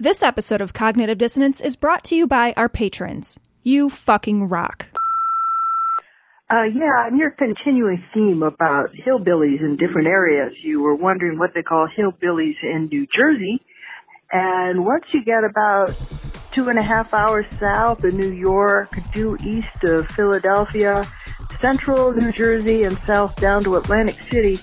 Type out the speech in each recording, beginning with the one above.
This episode of Cognitive Dissonance is brought to you by our patrons. You fucking rock. Uh, yeah, and your continuing theme about hillbillies in different areas, you were wondering what they call hillbillies in New Jersey. And once you get about two and a half hours south of New York, due east of Philadelphia, central New Jersey, and south down to Atlantic City,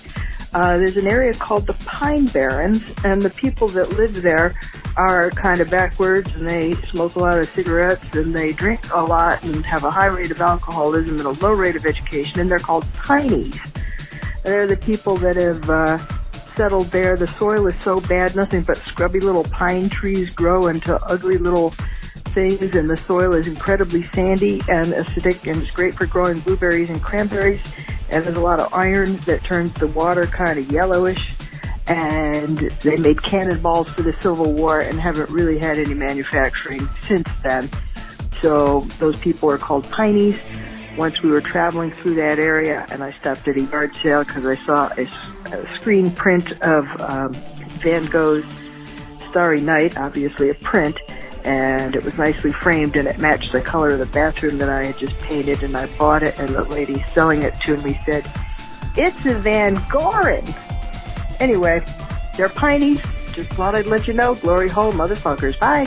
uh, there's an area called the Pine Barrens, and the people that live there are kind of backwards, and they smoke a lot of cigarettes, and they drink a lot, and have a high rate of alcoholism and a low rate of education, and they're called Pineys. And They're the people that have uh, settled there. The soil is so bad, nothing but scrubby little pine trees grow into ugly little things, and the soil is incredibly sandy and acidic, and it's great for growing blueberries and cranberries. And there's a lot of iron that turns the water kind of yellowish. And they made cannonballs for the Civil War and haven't really had any manufacturing since then. So those people are called Pineys. Once we were traveling through that area, and I stopped at a yard sale because I saw a, a screen print of um, Van Gogh's Starry Night, obviously a print, and it was nicely framed and it matched the color of the bathroom that I had just painted and I bought it and the lady selling it to me said, it's a Van Goren. Anyway, they're piney. Just thought I'd let you know. Glory hole, motherfuckers. Bye.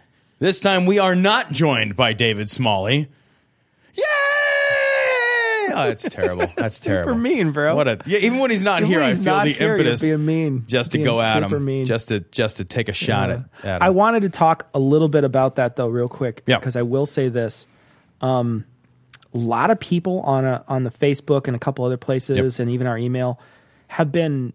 this time we are not joined by David Smalley. Yay! Oh, that's terrible. That's terrible. Super mean, bro. What a yeah, even when he's not Even here, I feel not the here, impetus being mean. just to Being go at him, mean. just to just to take a shot at, at him. I wanted to talk a little bit about that though, real quick, Yeah. because I will say this: um, a lot of people on a, on the Facebook and a couple other places, and even our email, have been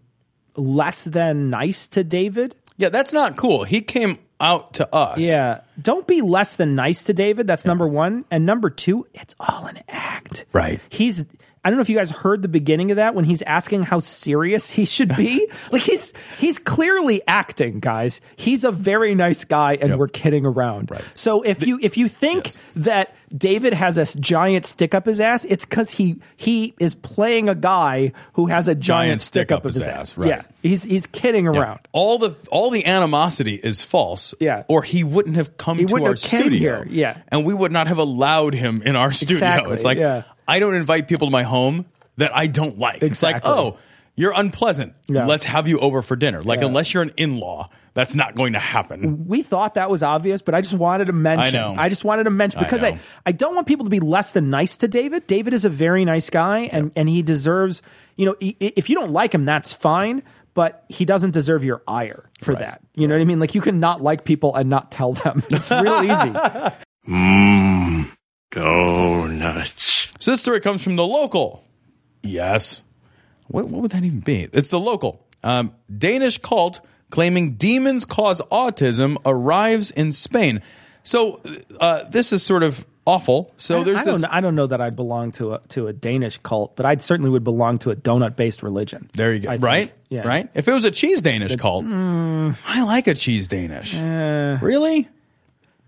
less than nice to David. yeah, that's not cool. He came out to us. Yeah, don't be less than nice to David. That's number one, and number two, it's all an act. Right. He's. I don't know if you guys heard the beginning of that when he's asking how serious he should be. like he's he's clearly acting, guys. He's a very nice guy, and Yep. we're kidding around. Right. So if you if you think Yes. that David has a giant stick up his ass, it's because he he is playing a guy who has a giant, stick, up, his ass. right. Yeah, he's he's kidding around. All the all the animosity is false. Yeah. Or he wouldn't have come He to our studio. here, yeah. And we would not have allowed him in our studio. Exactly, It's like yeah. I don't invite people to my home that I don't like. It's like, oh, you're unpleasant. Yeah. Let's have you over for dinner. Like Yeah. unless you're an in-law, that's not going to happen. we thought that was obvious, but I just wanted to mention. I know. just wanted to mention because I, know. I, don't want people to be less than nice to David. David is a very nice guy, and and he deserves. You know, i- i- if you don't like him, that's fine. But he doesn't deserve your ire for that. You know what I mean? Like you can not like people and not tell them. It's real easy. Mmm, donuts. So this story comes from the local. Yes. What, what would that even be? It's the local. Um, Danish cult claiming demons cause autism arrives in Spain. So uh, this is sort of awful. So there's I this. don't. I don't know that I'd belong to a to a Danish cult, but I certainly would belong to a donut based religion. there you go. I think. right? Yeah. Right? If it was a cheese Danish cult, mm. I like a cheese Danish. Eh. really?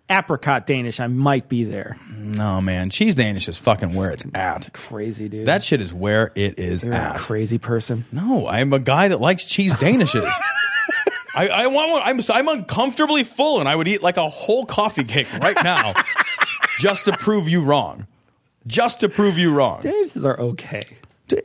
Apricot Danish. I might be there. No, man. Cheese Danish is fucking where it's at. Crazy dude. That shit is where it is You're at. a crazy person. No, I'm a guy that likes cheese danishes. I, I want one. I'm I'm uncomfortably full, and I would eat like a whole coffee cake right now, just to prove you wrong. Just to prove you wrong. Danishes are okay.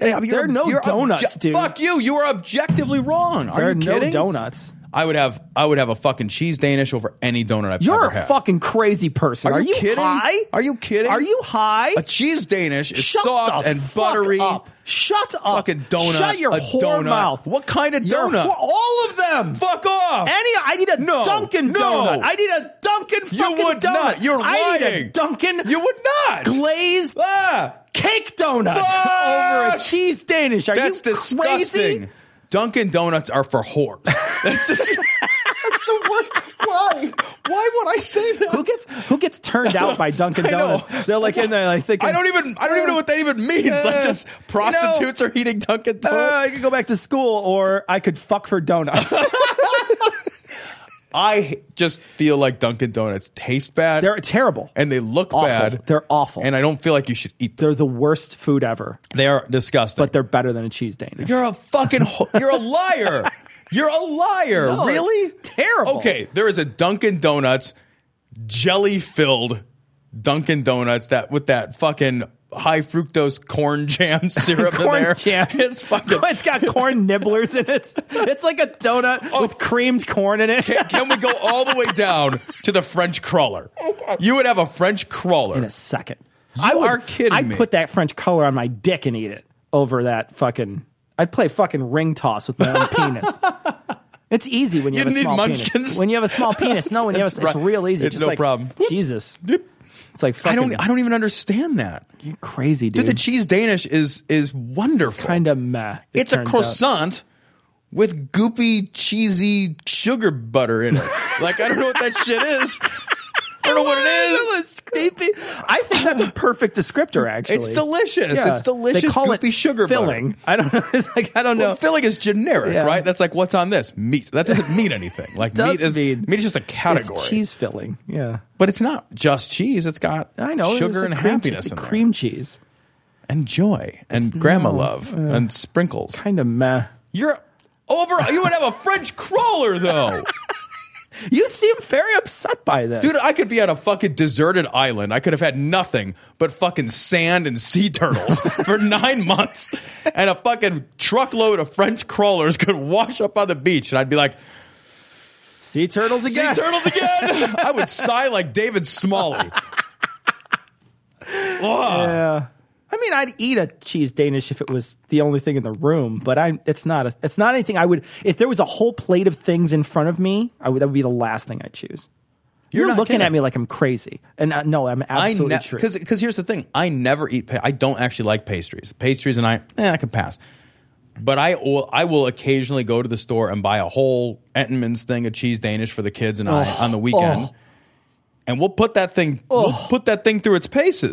I mean, eh, There are no donuts, dude. Fuck you. You are objectively wrong. Are there are you no kidding? donuts. I would have I would have a fucking cheese Danish over any donut I've ever had. You're ever a had. fucking crazy person. Are you kidding? high? Are you kidding? Are you high? A cheese Danish is Shut soft the and fuck buttery. Up. Shut up. Fucking donut. Shut your a whore donut. mouth. What kind of Your donut? whore- all of them. Fuck off. Any, I need a No, Dunkin' no. donut. I need a Dunkin' You fucking would donut. not. You're I need a lying. Dunkin' you would not. glazed ah, cake donut Fuck. over a cheese Danish. Are that's you disgusting. crazy? Dunkin' Donuts are for whores. That's just. that's the word. Why? Why would I say that? Who gets who gets turned out by Dunkin' Donuts? They're like in there like thinking I don't even. I don't even know what that even means. like Uh, just you know, prostitutes are eating Dunkin' Uh, Donuts. I could go back to school, or I could fuck for donuts. I just feel like Dunkin' Donuts taste bad. They're terrible. and they look awful. bad. They're awful. and I don't feel like you should eat them. they're the worst food ever, They are disgusting. but they're better than a cheese Danish. you're a fucking. ho- You're a liar. You're a liar. No, really? terrible. Okay, there is a Dunkin' Donuts jelly filled Dunkin' Donuts that with that fucking high fructose corn jam syrup in corn there. jam. It's fucking. it's got corn nibblers in it. It's like a donut oh. with creamed corn in it. Can we go all the way down to the French cruller? You would have a French cruller. in a second. You are kidding I'd me. put that French cruller on my dick and eat it over that fucking. I'd play fucking ring toss with my own penis. It's easy when you, You have a small munchkins? penis. When you have a small penis, no. When you have, It's a, it's real easy. It's just no like, problem. Jesus, it's like I fucking. don't. I don't even understand that. you're crazy, Dude, dude. the cheese Danish is is wonderful. kind of meh. it it's a turns out. croissant with goopy, cheesy sugar butter in it. like I don't know what that shit is. I don't know what it is. It's creepy. I think that's a perfect descriptor. Actually, It's delicious. Yeah. It's delicious. They call goopy it sugar filling. butter. I don't know. It's like I don't know. Well, filling is generic, Yeah. right? That's like what's on this meat. That doesn't mean anything. Like meat is mean- meat is just a category. It's cheese filling. Yeah, but it's not just cheese. It's got I know. sugar it's and cream, happiness It's a in there. cream cheese. and joy and grandma no, love uh, and sprinkles. Kind of meh. You're over. You would have a French cruller though. You seem very upset by this. Dude, I could be on a fucking deserted island. I could have had nothing but fucking sand and sea turtles for nine months. And a fucking truckload of French crullers could wash up on the beach. And I'd be like, sea turtles again. sea turtles again? I would sigh like David Smalley. Yeah. I mean, I'd eat a cheese Danish if it was the only thing in the room, but I it's not a it's not anything I would if there was a whole plate of things in front of me, I would that would be the last thing I'd choose. You're, not looking kidding. at me like I'm crazy, and uh, no, I'm absolutely true. Because because here's the thing, I never eat. Pa- I don't actually like pastries. Pastries and I, eh, I can pass. But I will, I will occasionally go to the store and buy a whole Entenmann's thing of cheese Danish for the kids and I on the weekend, oh. and we'll put that thing, we'll put that thing through its paces.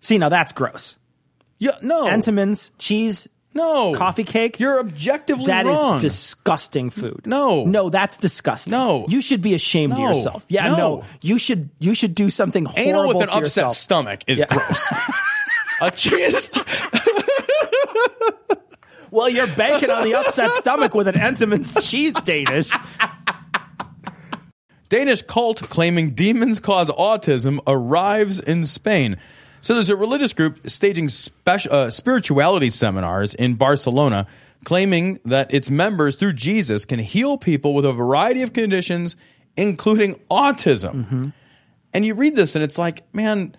See, now that's gross. Yeah, no, Entenmann's cheese no coffee cake. You're objectively That is wrong. disgusting food. No. no, that's disgusting. No. you should be ashamed of yourself. Yeah, no. No. you should you should do something horrible Anal with an upset yourself. stomach is gross. a cheese. Well, you're banking on the upset stomach with an Entenmann's cheese Danish. Danish cult claiming demons cause autism arrives in Spain. So there's a religious group staging spec- uh, spirituality seminars in Barcelona claiming that its members through Jesus can heal people with a variety of conditions including autism. And you read this and it's like, man,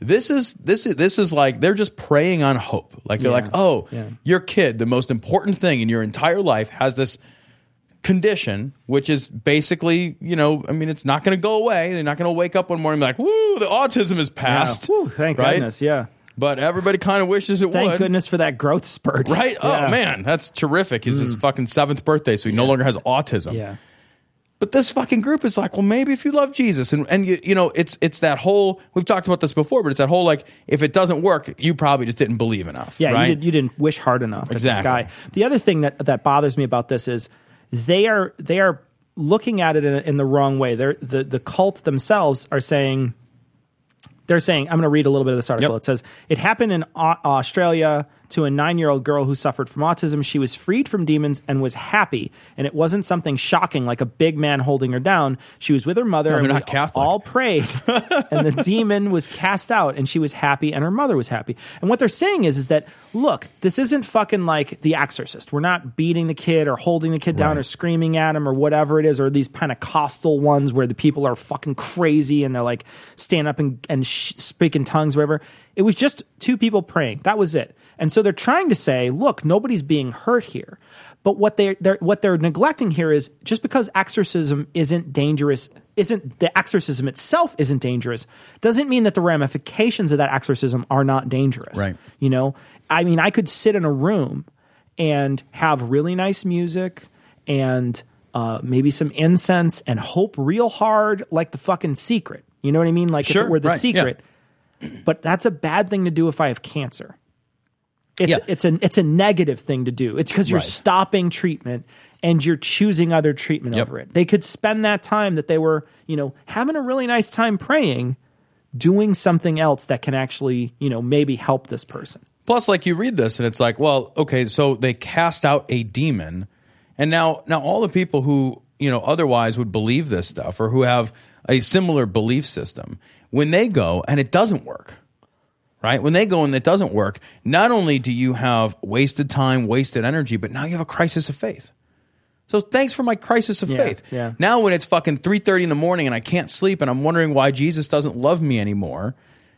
this is this is this is like they're just preying on hope. Like they're Yeah. like, "Oh, Yeah. your kid, the most important thing in your entire life has this condition, which is basically, you know, I mean, it's not going to go away. They're not going to wake up one morning and be like, woo, the autism is past. Whew, thank right? goodness. Yeah. But everybody kind of wishes it would. Thank would. goodness for that growth spurt. Right? Oh, yeah. Oh, man, that's terrific. It's his mm. fucking seventh birthday, so he no longer has autism. Yeah. But this fucking group is like, well, maybe if you love Jesus, and and you, you know, it's it's that whole we've talked about this before, but it's that whole like, if it doesn't work, you probably just didn't believe enough. Yeah, right? you, did, you didn't wish hard enough at the Exactly. sky. The other thing that, that bothers me about this is they are they are looking at it in, in the wrong way. They're the the cult themselves are saying they're saying I'm going to read a little bit of this article. Yep. It says it happened in Australia. To a nine year old girl who suffered from autism. She was freed from demons and was happy. And it wasn't something shocking like a big man holding her down. She was with her mother No, and we Catholic. all prayed. and the demon was cast out and she was happy and her mother was happy. And what they're saying is, is that, look, this isn't fucking like The Exorcist. We're not beating the kid or holding the kid down Right. or screaming at him or whatever it is, or these Pentecostal ones where the people are fucking crazy and they're like stand up and, and sh- speak in tongues, whatever. It was just two people praying. That was it. And so they're trying to say, look, nobody's being hurt here. But what they're, they're what they're neglecting here is just because exorcism isn't dangerous, isn't the exorcism itself isn't dangerous, doesn't mean that the ramifications of that exorcism are not dangerous. Right. You know, I mean, I could sit in a room and have really nice music and uh, maybe some incense and hope real hard, like the fucking secret. You know what I mean? Like if it were the right, yeah. But that's a bad thing to do if I have cancer. It's Yeah. it's a it's a negative thing to do. It's because you're Right. stopping treatment and you're choosing other treatment Yep. over it. They could spend that time that they were, you know, having a really nice time praying, doing something else that can actually, you know, maybe help this person. Plus, like you read this and it's like, well, okay, so they cast out a demon, and now now all the people who you know otherwise would believe this stuff or who have a similar belief system, when they go and it doesn't work, right? When they go and it doesn't work, not only do you have wasted time, wasted energy, but now you have a crisis of faith. So thanks for my crisis of Yeah, faith. yeah. Now when it's fucking three thirty in the morning and I can't sleep and I'm wondering why Jesus doesn't love me anymore,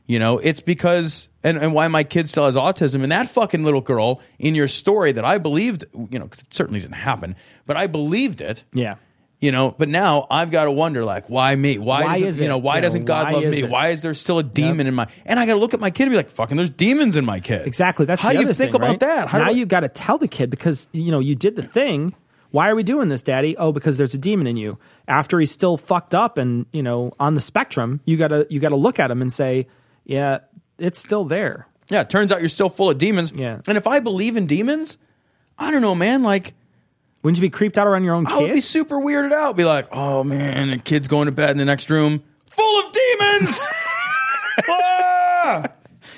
you know, it's because and, and why my kid still has autism and that fucking little girl in your story that I believed, you know, 'cause it certainly didn't happen, but I believed it. Yeah. You know, but now I've got to wonder, like, why me? Why, Why is you know, why Yeah, doesn't God why love me? it? Why is there still a demon in my? And I got to look at my kid and be like, fucking, there's demons in my kid. Exactly. That's how do you think thing, about right? that? How now I- you got to tell the kid because you know you did the thing. Why are we doing this, Daddy? Oh, because there's a demon in you. After he's still fucked up and you know on the spectrum, you gotta you gotta look at him and say, yeah, it's still there. Yeah, it turns out you're still full of demons. Yeah. And if I believe in demons, I don't know, man. Like, Wouldn't you be creeped out around your own I would kid? be super weirded out. Be like, oh man, the kid's going to bed in the next room full of demons. Ah!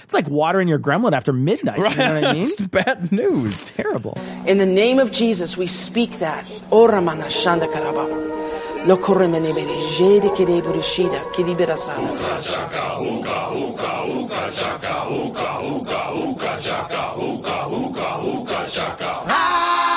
it's like watering your gremlin after midnight. You know what I mean? It's bad news. It's terrible. In the name of Jesus, we speak that. Ora mana shanda karaba. Lo koremene bere jede kede burishida kidi berasana. Hooked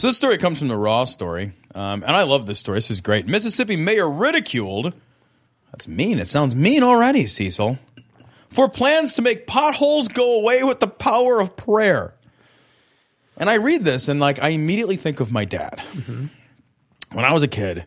So this story comes from the Raw story, um, and I love this story. This is great. Mississippi mayor ridiculed. That's mean. It sounds mean already, Cecil. For plans to make potholes go away with the power of prayer. And I read this, and like I immediately think of my dad. When I was a kid,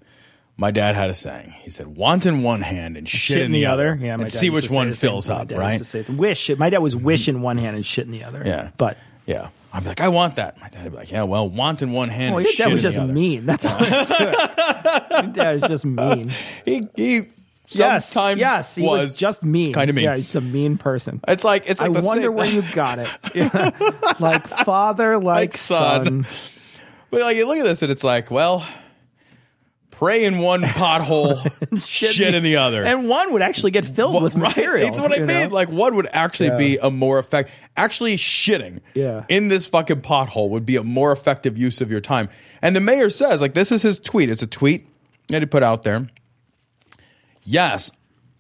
my dad had a saying. He said, "Want in one hand and shit, in the, other, Yeah, my and dad see which one fills up." Right? used to say, wish. My dad was wish in one hand and shit in the other. Yeah. but Yeah. I'm like, I want that. My dad would be like, Yeah, well, want in one hand. well, your shit dad was just mean. That's all there is to it. Your dad was just mean. He he. yes, sometimes yes, he was, just mean. Kind of mean. Yeah, he's a mean person. It's like it's I like the wonder same- where you got it. Yeah. like father, like, Like son. son. But like you look at this and it's like, well, pray in one pothole, shit, in the other. And one would actually get filled with Right? material. It's what I mean. know? Like one would actually be a more effect. Actually, shitting Yeah. in this fucking pothole would be a more effective use of your time. And the mayor says, like, this is his tweet. It's a tweet that he put out there. Yes,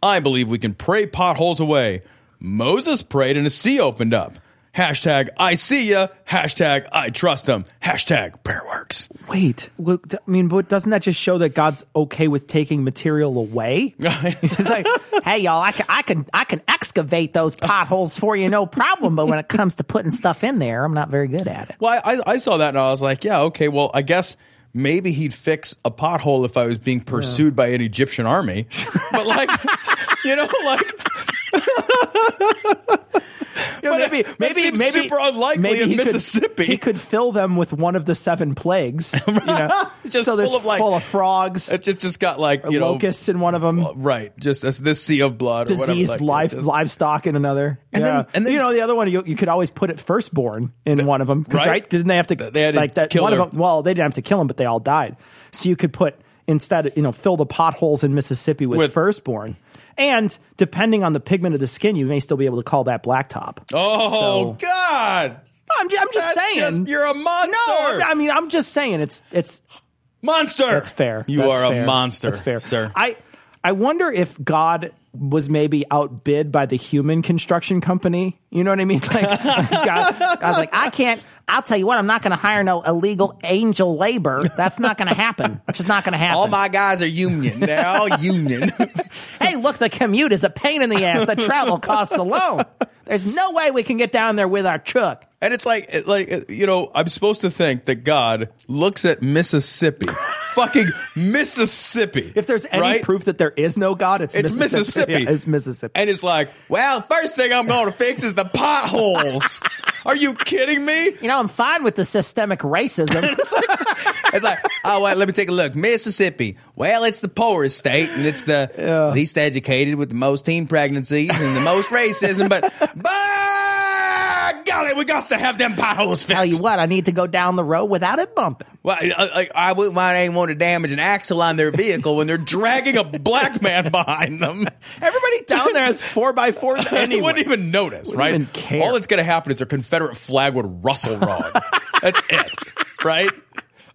I believe we can pray potholes away. Moses prayed and a sea opened up. Hashtag I see ya. Hashtag I trust him. Hashtag prayer works. Wait, well, I mean, but doesn't that just show that God's okay with taking material away? It's like, hey, y'all, I can, I can, I can excavate those potholes for you, no problem. But when it comes to putting stuff in there, I'm not very good at it. Well, I, I saw that and I was like, yeah, okay, well, I guess maybe he'd fix a pothole if I was being pursued by an Egyptian army. But like, you know, like You know, maybe, maybe, that maybe, super unlikely maybe in he could- Mississippi. he could fill them with one of the seven plagues. You know, Just so there's full of, like- full of frogs, it just, just got like, you know, locusts in one of them. right, just as this sea of blood or whatever. like, just- livestock in another. And yeah. then- and then- you know the other one you, you could always put it firstborn in one of them because right. right? didn't they have to They had to like that kill one their- of them? Well, they didn't have to kill them, but they all died. So you could put instead you know, fill the potholes in Mississippi with, With- firstborn. And depending on the pigment of the skin, you may still be able to call that blacktop. Oh So- God! I'm, I'm just That's saying. just- you're a monster. No, I mean, I'm just saying it's it's monster. That's fair. You That's are fair. a monster. That's fair, sir. I I wonder if God was maybe outbid by the human construction company. You know what I mean? Like God, God's like, I can't. I'll tell you what, I'm not going to hire no illegal angel labor. That's not going to happen. It's just not going to happen. all my guys are union. They're all union. hey, look, the commute is a pain in the ass. The travel costs alone. There's no way we can get down there with our truck. And it's like, like you know, I'm supposed to think that God looks at Mississippi, fucking Mississippi. If there's any right? proof that there is no God, it's, It's Mississippi. Yeah, it's Mississippi. and it's like, well, first thing I'm going to fix is the potholes. Are you kidding me? you know, I'm fine with the systemic racism. It's like, oh wait, let me take a look. Mississippi. Well, it's the poorest state, and it's the least educated with the most teen pregnancies and the most racism. But, by golly, we got to have them potholes fixed. tell you what, I need to go down the road without it bumping. Well, I, I, I wouldn't want anyone to damage an axle on their vehicle when they're dragging a black man behind them. Everybody down there has four by fours anyway. wouldn't even notice, right? even care. All that's going to happen is their Confederate flag would rustle wrong. that's it, right?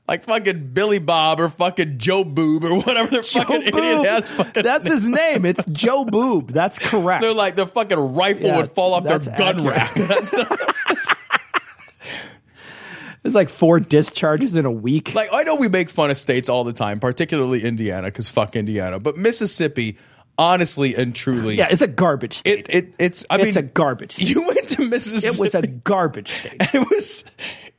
Like fucking Billy Bob or fucking Joe Boob or whatever their Joe fucking idiot has. Fucking That's his name. It's Joe Boob. That's correct. They're like their fucking rifle Yeah, would fall off their gun accurate. rack. That's the, There's like four discharges in a week. like I know we make fun of states all the time, particularly Indiana, because fuck Indiana. But Mississippi, honestly and truly, yeah, it's a garbage state. it, it it's I it's mean a garbage state. You went to Mississippi. It was a garbage state. it was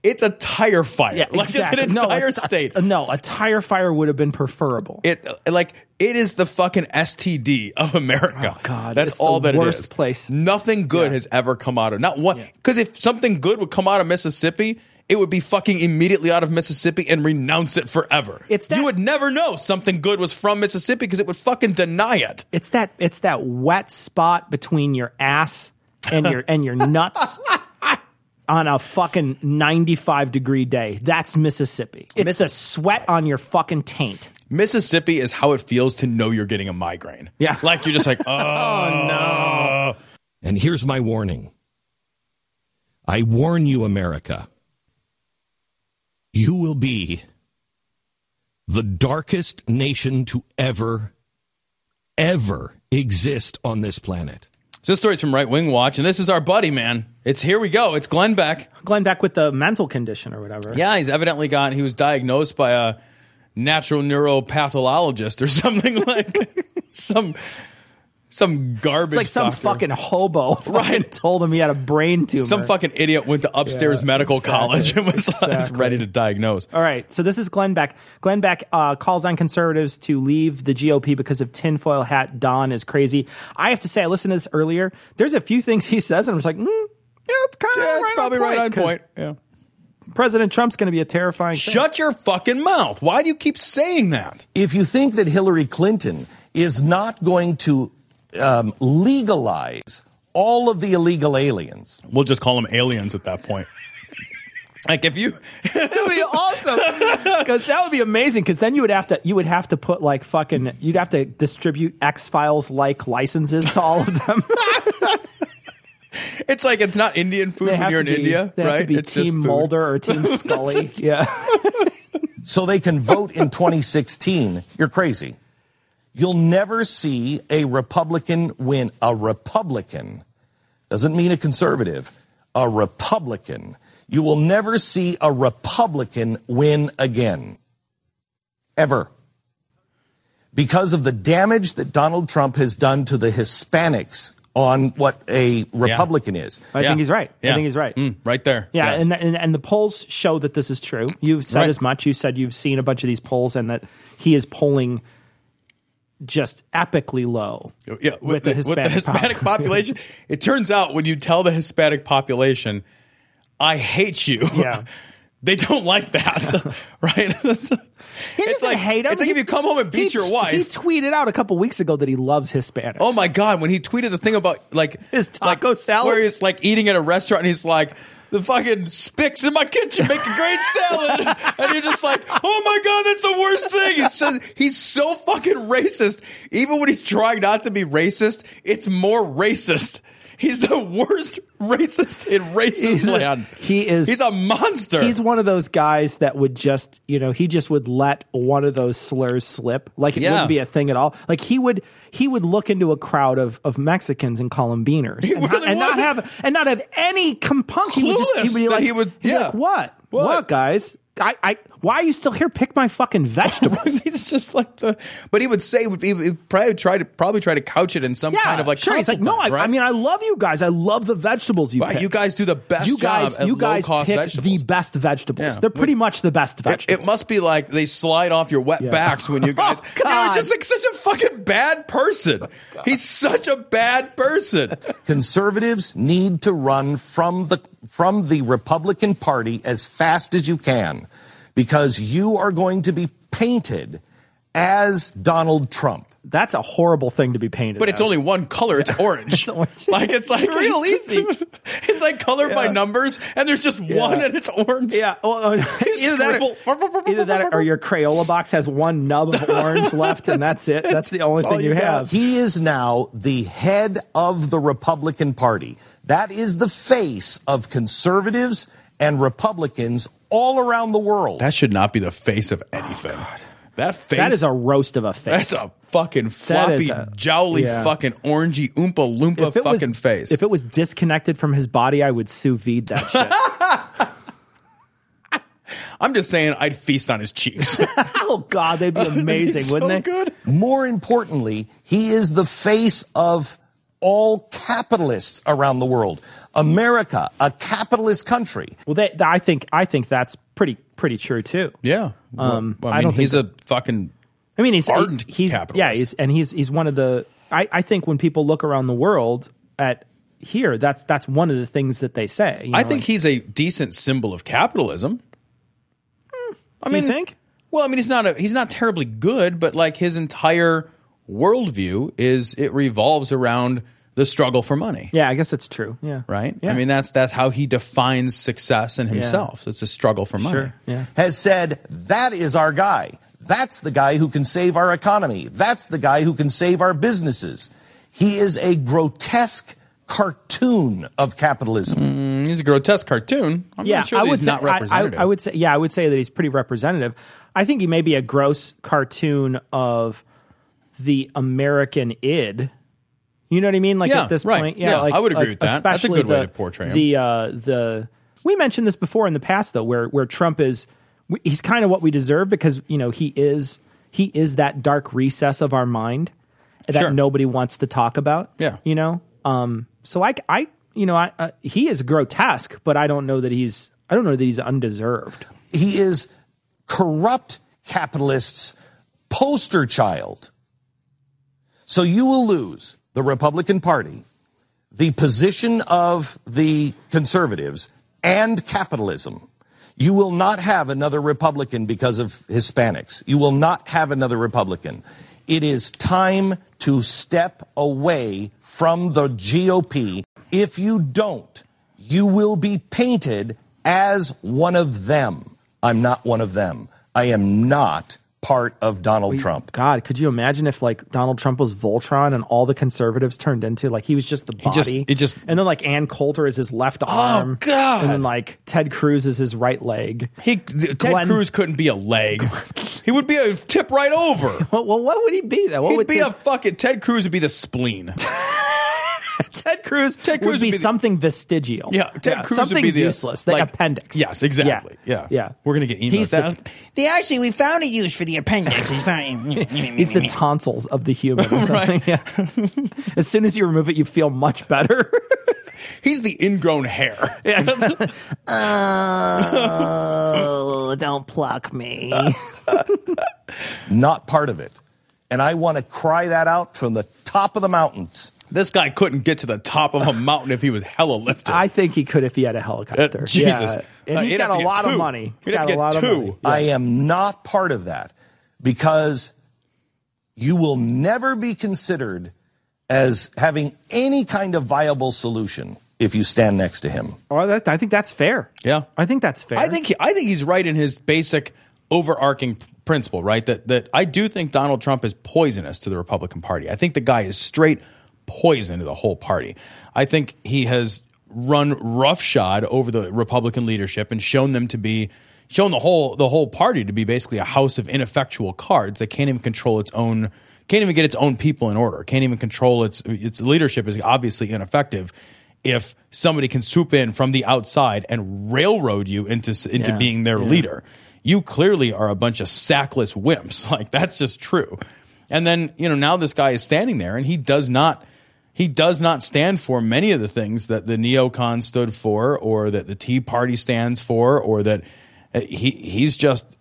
it's a tire fire. Yeah, like exactly. it's an no, a, state. A, no, a tire fire would have been preferable. it like it is the fucking STD of America. Oh, God, that's it's the all that worst it is. place. Nothing good Yeah. has ever come out of not one. Because if something good would come out of Mississippi. It would be fucking immediately out of Mississippi and renounce it forever. It's that- you would never know something good was from Mississippi because it would fucking deny it. It's that it's that wet spot between your ass and your and your nuts on a fucking 95 degree day. That's Mississippi. It's Miss- the sweat on your fucking taint. Mississippi is how it feels to know you're getting a migraine. Yeah. like you're just like, oh, no. And here's my warning I warn you, America, you will be the darkest nation to ever, ever exist on this planet. So this story's from Right Wing Watch, and this is our buddy, man. It's here we go. It's Glenn Beck. Glenn Beck with the mental condition or whatever. Yeah, he's evidently got. He was diagnosed by a natural neuropathologist or something like some some garbage. It's like some doctor. fucking hobo fucking Right. told him he had a brain tumor. some fucking idiot went to upstairs Yeah, medical exactly. college and was like, ready to diagnose. All right, so this is Glenn Beck. Glenn Beck uh, calls on conservatives to leave the GOP because of tinfoil hat Don is crazy. I have to say, I listened to this earlier. There's a few things he says, and I'm just like, mm, yeah, it's kind of Yeah, right probably on point, right on 'cause point. Yeah. President Trump's going to be a terrifying. thing. Shut your fucking mouth. Why do you keep saying that? If you think that Hillary Clinton is not going to um, legalize all of the illegal aliens, We'll just call them aliens at that point. like if you That would be awesome because that would be amazing. Because then you would have to you would have to put like fucking you'd have to distribute X Files like licenses to all of them. it's like it's not Indian food they when you're in be, India, They right? have to be It's just Team food. Mulder or Team Scully. yeah. so they can vote in 2016, you're crazy. You'll never see a Republican win. A Republican doesn't mean a conservative, a Republican. You will never see a Republican win again. Ever. Because of the damage that Donald Trump has done to the Hispanics on what a Republican is. I Yeah. think he's right. Yeah. I think he's right. Mm, right there. Yeah, Yes. and, and and the polls show that this is true. You've said Right. as much. You said you've seen a bunch of these polls, and that he is polling just epically low. Oh, yeah, with the Hispanic Hispanic pop- population. It turns out when you tell the Hispanic population, "I hate you," Yeah. they don't like that, right? He it's doesn't like hate him. it's like if you come home and beat He- your wife. He tweeted out a couple weeks ago that he loves Hispanics. Oh my god! When he tweeted the thing about like His taco like, salad? where he's like eating at a restaurant, and he's like, the fucking spicks in my kitchen make a great salad, and you're just like, oh my god, that's the worst thing. He's so, he's so fucking racist. Even when he's trying not to be racist, it's more racist. He's the worst racist in racist a- land. he is- He's a monster. He's one of those guys that would just, you know, he just would let one of those slurs slip, like it Yeah. wouldn't be a thing at all. Like he would, he would look into a crowd of, of Mexicans and call them beaners, and, really and not have and not have any compunction. He would just, he would be like, he would- yeah. like, what? What? what, guys? I, I, why are you still here? Pick my fucking vegetables. He's just like the, but he would say he would probably try to probably try to couch it in some yeah, kind of like sure. He's like, no, I, compliment, I mean, I love you guys. I love the vegetables you Wow, pick. you guys do the best you guys, job at you guys low-cost pick vegetables. the best vegetables. Yeah. They're pretty much the best vegetables. it must be like they slide off your wet Yeah. backs when you oh, guys. Oh, You're just like such a fucking bad person. He's such a bad person. Conservatives need to run from the from the Republican Party as fast as you can because you are going to be painted as Donald Trump. That's a horrible thing to be painted. But it's as. only one color. It's orange. It's orange. Like it's like real easy. It's like colored by numbers, and there's just one, and it's orange. Yeah, oh, oh, well, either that, or, either that, or your Crayola box has one nub of orange left, and that's it. That's the only all thing you, you got. have. He is now the head of the Republican Party. That is the face of conservatives and Republicans all around the world. That should not be the face of anything. Oh, that face. That is a roast of a face. That's a fucking That floppy, is a- jowly, yeah. fucking orangey oompa loompa If it was- fucking face. If it was disconnected from his body, I would sous vide that shit. I'm just saying, I'd feast on his cheeks. oh God, they'd be amazing, so wouldn't they? good. More importantly, he is the face of all capitalists around the world. America, a capitalist country. Well, they, I think I think that's pretty pretty true too. Yeah. Um, Well, I I mean, don't think he's a fucking. I mean, he's ardent he's capitalist. yeah, he's and he's he's one of the. I, I think when people look around the world at here, that's that's one of the things that they say. you I think like- he's a decent symbol of capitalism. I Do you mean, think? Well, I mean, he's not a, he's not terribly good, but like his entire worldview is it revolves around the struggle for money. Yeah, I guess it's true. Yeah, Right. Yeah. I mean, that's that's how he defines success in himself. It's a struggle for money. sure. Yeah. has said, that is our guy. That's the guy who can save our economy. That's the guy who can save our businesses. He is a grotesque cartoon of capitalism. Mm, he's a grotesque cartoon. I'm yeah, not sure I would he's say not I, I. I would say yeah, I would say that he's pretty representative. I think he may be a gross cartoon of the American id. You know what I mean? Like Yeah, at this right. point, yeah, Yeah, like, I would agree like with that. That's a especially good way the- to portray him. The uh, the we mentioned this before in the past though, where where Trump is he's kind of what we deserve because you know he is he is that dark recess of our mind that Sure. nobody wants to talk about. Yeah. you know. Um, so I I you know I uh, he is grotesque, but I don't know that he's I don't know that he's undeserved. He is corrupt capitalists' poster child. So you will lose the Republican Party, the position of the conservatives, and capitalism. You will not have another Republican because of Hispanics. You will not have another Republican. It is time to step away from the GOP. If you don't, you will be painted as one of them. I'm not one of them. I am not part of Donald Trump. God, could you imagine if like Donald Trump was Voltron and all the conservatives turned into like he was just the body, just- it just- and then like Ann Coulter is his left oh, arm, God. and then like Ted Cruz is his right leg. he Ted Glenn- Cruz couldn't be a leg. he would be a tip right over. Well, well what would he be then? What He'd would be Ted, a fucking Ted Cruz would be the spleen. Ted Cruz? Ted Cruz would be, would be the- something vestigial. Yeah, Ted Cruz something would be the useless, the like- appendix. Yes, exactly. Yeah, yeah. We're gonna get emails. He's the, That- They actually, we found a use for the appendix. We found- he's the tonsils of the human or something. Yeah. as soon as you remove it, you feel much better. He's the ingrown hair. oh, don't pluck me. Not part of it. And I want to cry that out from the top of the mountains. This guy couldn't get to the top of a mountain if he was hella lifted. I think he could if he had a helicopter. Uh, Jesus. Yeah. And Uh, he's got a get lot of money. He's He'd have got to a lot get of two. money. I am not part of that because you will never be considered as having any kind of viable solution if you stand next to him. Oh, that, I think that's fair. Yeah. I think that's fair. I think he, I think he's right in his basic overarching principle, right? That that I do think Donald Trump is poisonous to the Republican Party. I think the guy is straight poison to the whole party. I think he has run roughshod over the Republican leadership and shown them to be shown the whole the whole party to be basically a house of ineffectual cards that can't even control its own can't even get its own people in order. Can't even control its its leadership is obviously ineffective if somebody can swoop in from the outside and railroad you into into Yeah, being their yeah. leader. You clearly are a bunch of sackless wimps. Like that's just true. And then, you know, now this guy is standing there and he does not he does not stand for many of the things that the neocon stood for or that the Tea Party stands for or that uh, he he's just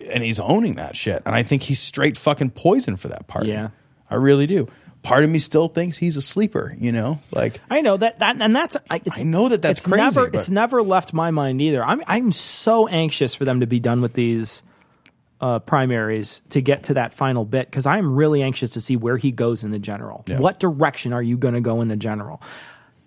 and he's owning that shit. And I think he's straight fucking poison for that party. Yeah. I really do. Part of me still thinks he's a sleeper, you know? Like I know that, that and that's I, it's, I know that that's it's crazy, Never, but- it's never left my mind either. I'm I'm so anxious for them to be done with these uh, primaries to get to that final bit because I'm really anxious to see where he goes in the general. Yeah. What direction are you going to go in the general?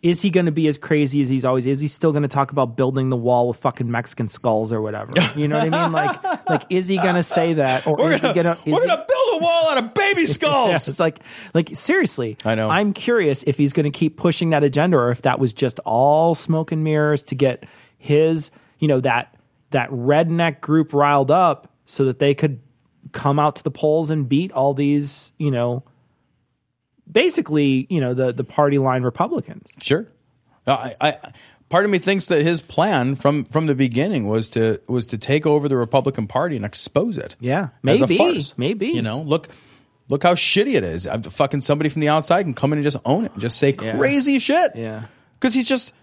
Is he going to be as crazy as he's always? Is he still going to talk about building the wall with fucking Mexican skulls or whatever? You know what I mean? Like, like is he going to say that, or we're is gonna, he going to? we're gonna build a wall out of baby skulls. Yeah, it's like, like seriously. I know. I'm curious if he's going to keep pushing that agenda, or if that was just all smoke and mirrors to get his, you know, that that redneck group riled up so that they could come out to the polls and beat all these, you know, basically, you know, the the party line Republicans. Sure. Uh, I, I part of me thinks that his plan from from the beginning was to was to take over the Republican Party and expose it. Yeah, maybe, maybe. You know, look look how shitty it is. I'm fucking somebody from the outside can come in and just own it and just say Yeah. crazy shit. Yeah. Because he's just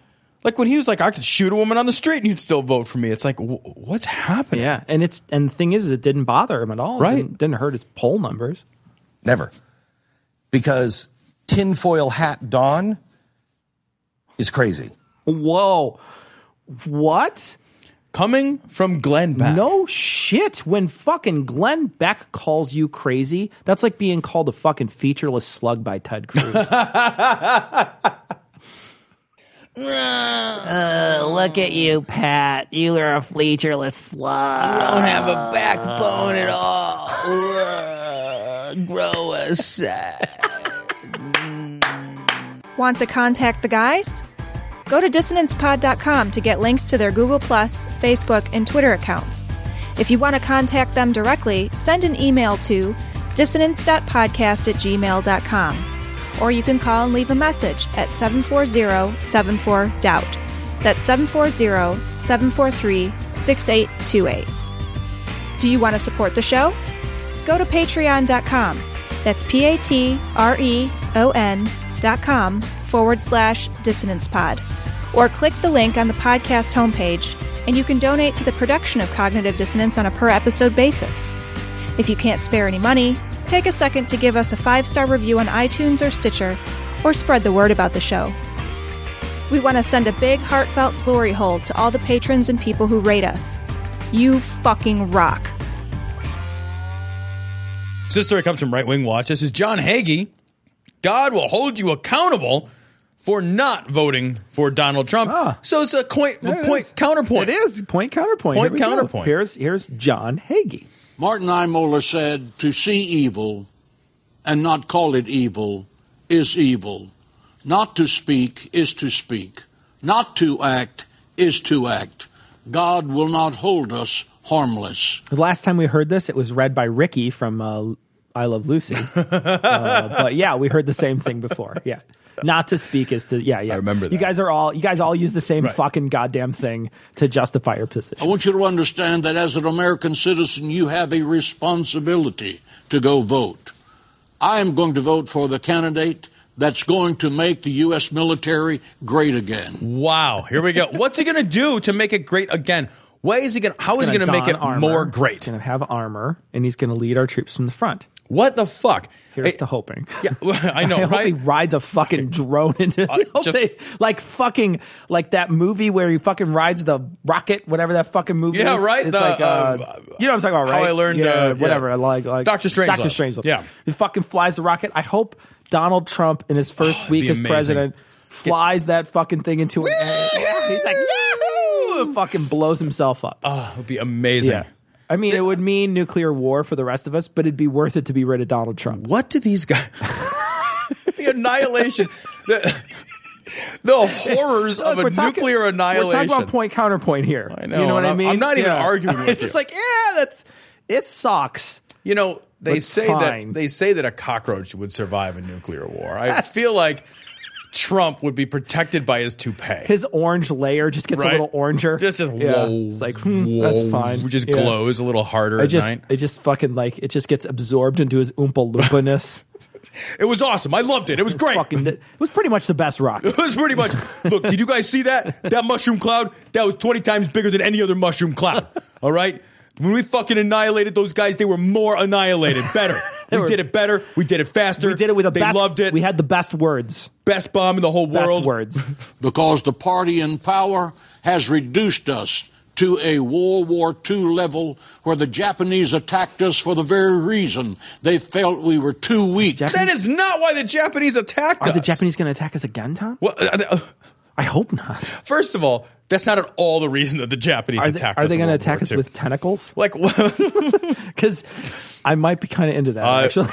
like when he was like, I could shoot a woman on the street and you'd still vote for me. It's like, wh- what's happening? Yeah, and it's and the thing is, it didn't bother him at all. It didn't, didn't hurt his poll numbers. Never. Because tinfoil hat Don is crazy. Whoa, what? Coming from Glenn Beck. No shit. When fucking Glenn Beck calls you crazy, that's like being called a fucking featureless slug by Ted Cruz. Uh, look at you, Pat. You are a featureless slug. You don't have a backbone at all. Ugh, grow a sack. Want to contact the guys? Go to dissonancepod.com to get links to their Google, Facebook, and Twitter accounts. If you want to contact them directly, send an email to dissonance.podcast at gmail.com. Or you can call and leave a message at 740 74 Doubt. That's 740 743 6828. Do you want to support the show? Go to patreon.com. That's P A T R E O N dot com forward slash dissonance pod. Or click the link on the podcast homepage and you can donate to the production of Cognitive Dissonance on a per episode basis. If you can't spare any money, take a second to give us a five star review on iTunes or Stitcher, or spread the word about the show. We want to send a big, heartfelt glory hole to all the patrons and people who rate us. You fucking rock. So this story comes from Right Wing Watch. This is John Hagee. God will hold you accountable for not voting for Donald Trump. Ah. So it's a point, Yeah, it point is. counterpoint. It is point counterpoint. Point Here counterpoint. Here's here's John Hagee. Martin Niemöller said, To see evil and not call it evil is evil. Not to speak is to speak. Not to act is to act. God will not hold us harmless. The last time we heard this, it was read by Ricky from uh, I Love Lucy. uh, but yeah, we heard the same thing before. Yeah. Not to speak is to yeah yeah. I remember You guys are all you guys all use the same Right. fucking goddamn thing to justify your position. I want you to understand that as an American citizen, you have a responsibility to go vote. I am going to vote for the candidate that's going to make the U.S. military great again. Wow. Here we go. What's he going to do to make it great again? Why is he going? to How is he going to make it armor. more great? He's going to have armor, and he's going to lead our troops from the front. What the fuck? Here's Hey, to hoping. yeah, I know, I hope he rides a fucking drone into Uh, just- they- like fucking like that movie where he fucking rides the rocket, whatever that fucking movie is. Yeah, is. right, It's the, like uh, uh, you know what I'm talking about, How right? I Learned, yeah, uh, yeah. whatever. I like like Dr. Strange. Doctor Strange. Yeah. he fucking flies the rocket. I hope Donald Trump in his first Oh, week as amazing. president flies that fucking thing into an. He's like, Yahoo! And fucking blows himself up. Oh, it would be amazing. yeah. I mean, it would mean nuclear war for the rest of us, but it'd be worth it to be rid of Donald Trump. What do these guys? the annihilation, the, the horrors Look, of a talking- nuclear annihilation. We're talking about point counterpoint here. I know, You know what and I I'm- mean? I'm not even Yeah. arguing with It's you. just like, yeah, that's it sucks. You know, they say fine. that they say that a cockroach would survive a nuclear war. I feel like Trump would be protected by his toupee. His orange layer just gets Right. a little oranger. just, just Yeah. whoa, It's like, hmm, that's whoa, fine. Just Yeah. glows a little harder I at just, night. it just fucking like it just gets absorbed into his oompa loompa-ness. It was awesome. I loved it. It was great. fucking, it was pretty much the best rock. It was pretty much. Look, did you guys see that? That mushroom cloud? That was 20 times bigger than any other mushroom cloud. All right? When we fucking annihilated those guys, they were more annihilated. Better. we were- did it better. We did it faster. We did it with the they best. loved it. We had the best words. best bomb in the whole Best world. words. because the party in power has reduced us to a World War II level where the Japanese attacked us for the very reason they felt we were too weak. That is not why the Japanese attacked Are us. Are the Japanese going to attack us again, Tom? Well, uh, uh, I hope not. first of all, that's not at all the reason that the Japanese Are they, attacked are us. they going to attack us with tentacles? Like, Because I might be kind of into that. Uh, actually,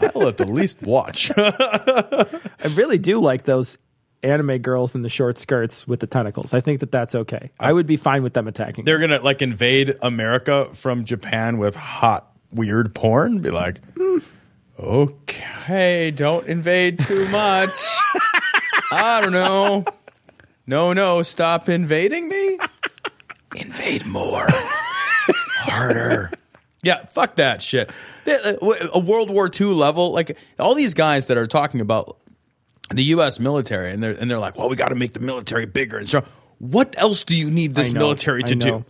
I'll at least watch. I really do like those anime girls in the short skirts with the tentacles. I think that that's okay. I would be fine with them attacking. They're us. gonna like invade America from Japan with hot, weird porn. Be like, okay, don't invade too much. I don't know. No, no, stop invading me. Invade more, harder. Yeah, fuck that shit. Uh, A World War II level, like all these guys that are talking about the U.S. military, and they're and they're like, well, we got to make the military bigger and so. What else do you need this know, military to do?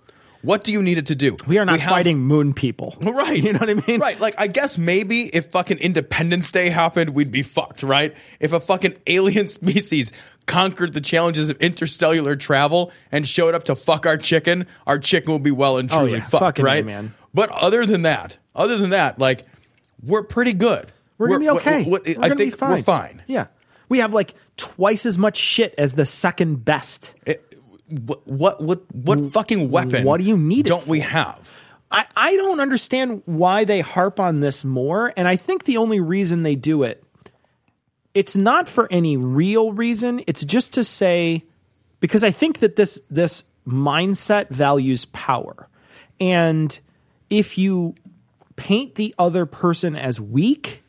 What do you need it to do? we are not have- fighting moon people. Right. You know what I mean? Right. Like, I guess maybe if fucking Independence Day happened, we'd be fucked, right? If a fucking alien species conquered the challenges of interstellar travel and showed up to fuck our chicken, our chicken will be well and Oh, truly yeah. fucked, Fucking right? man. But other than that, other than that, like, we're pretty good. We're gonna be okay. we're I think be fine. we're fine. Yeah, we have like twice as much shit as the second best. It- what, what, what, what fucking weapon? what do you need Don't we have? I, I don't understand why they harp on this more. And I think the only reason they do it, it's not for any real reason. It's just to say, because I think that this this mindset values power. And if you paint the other person as weak,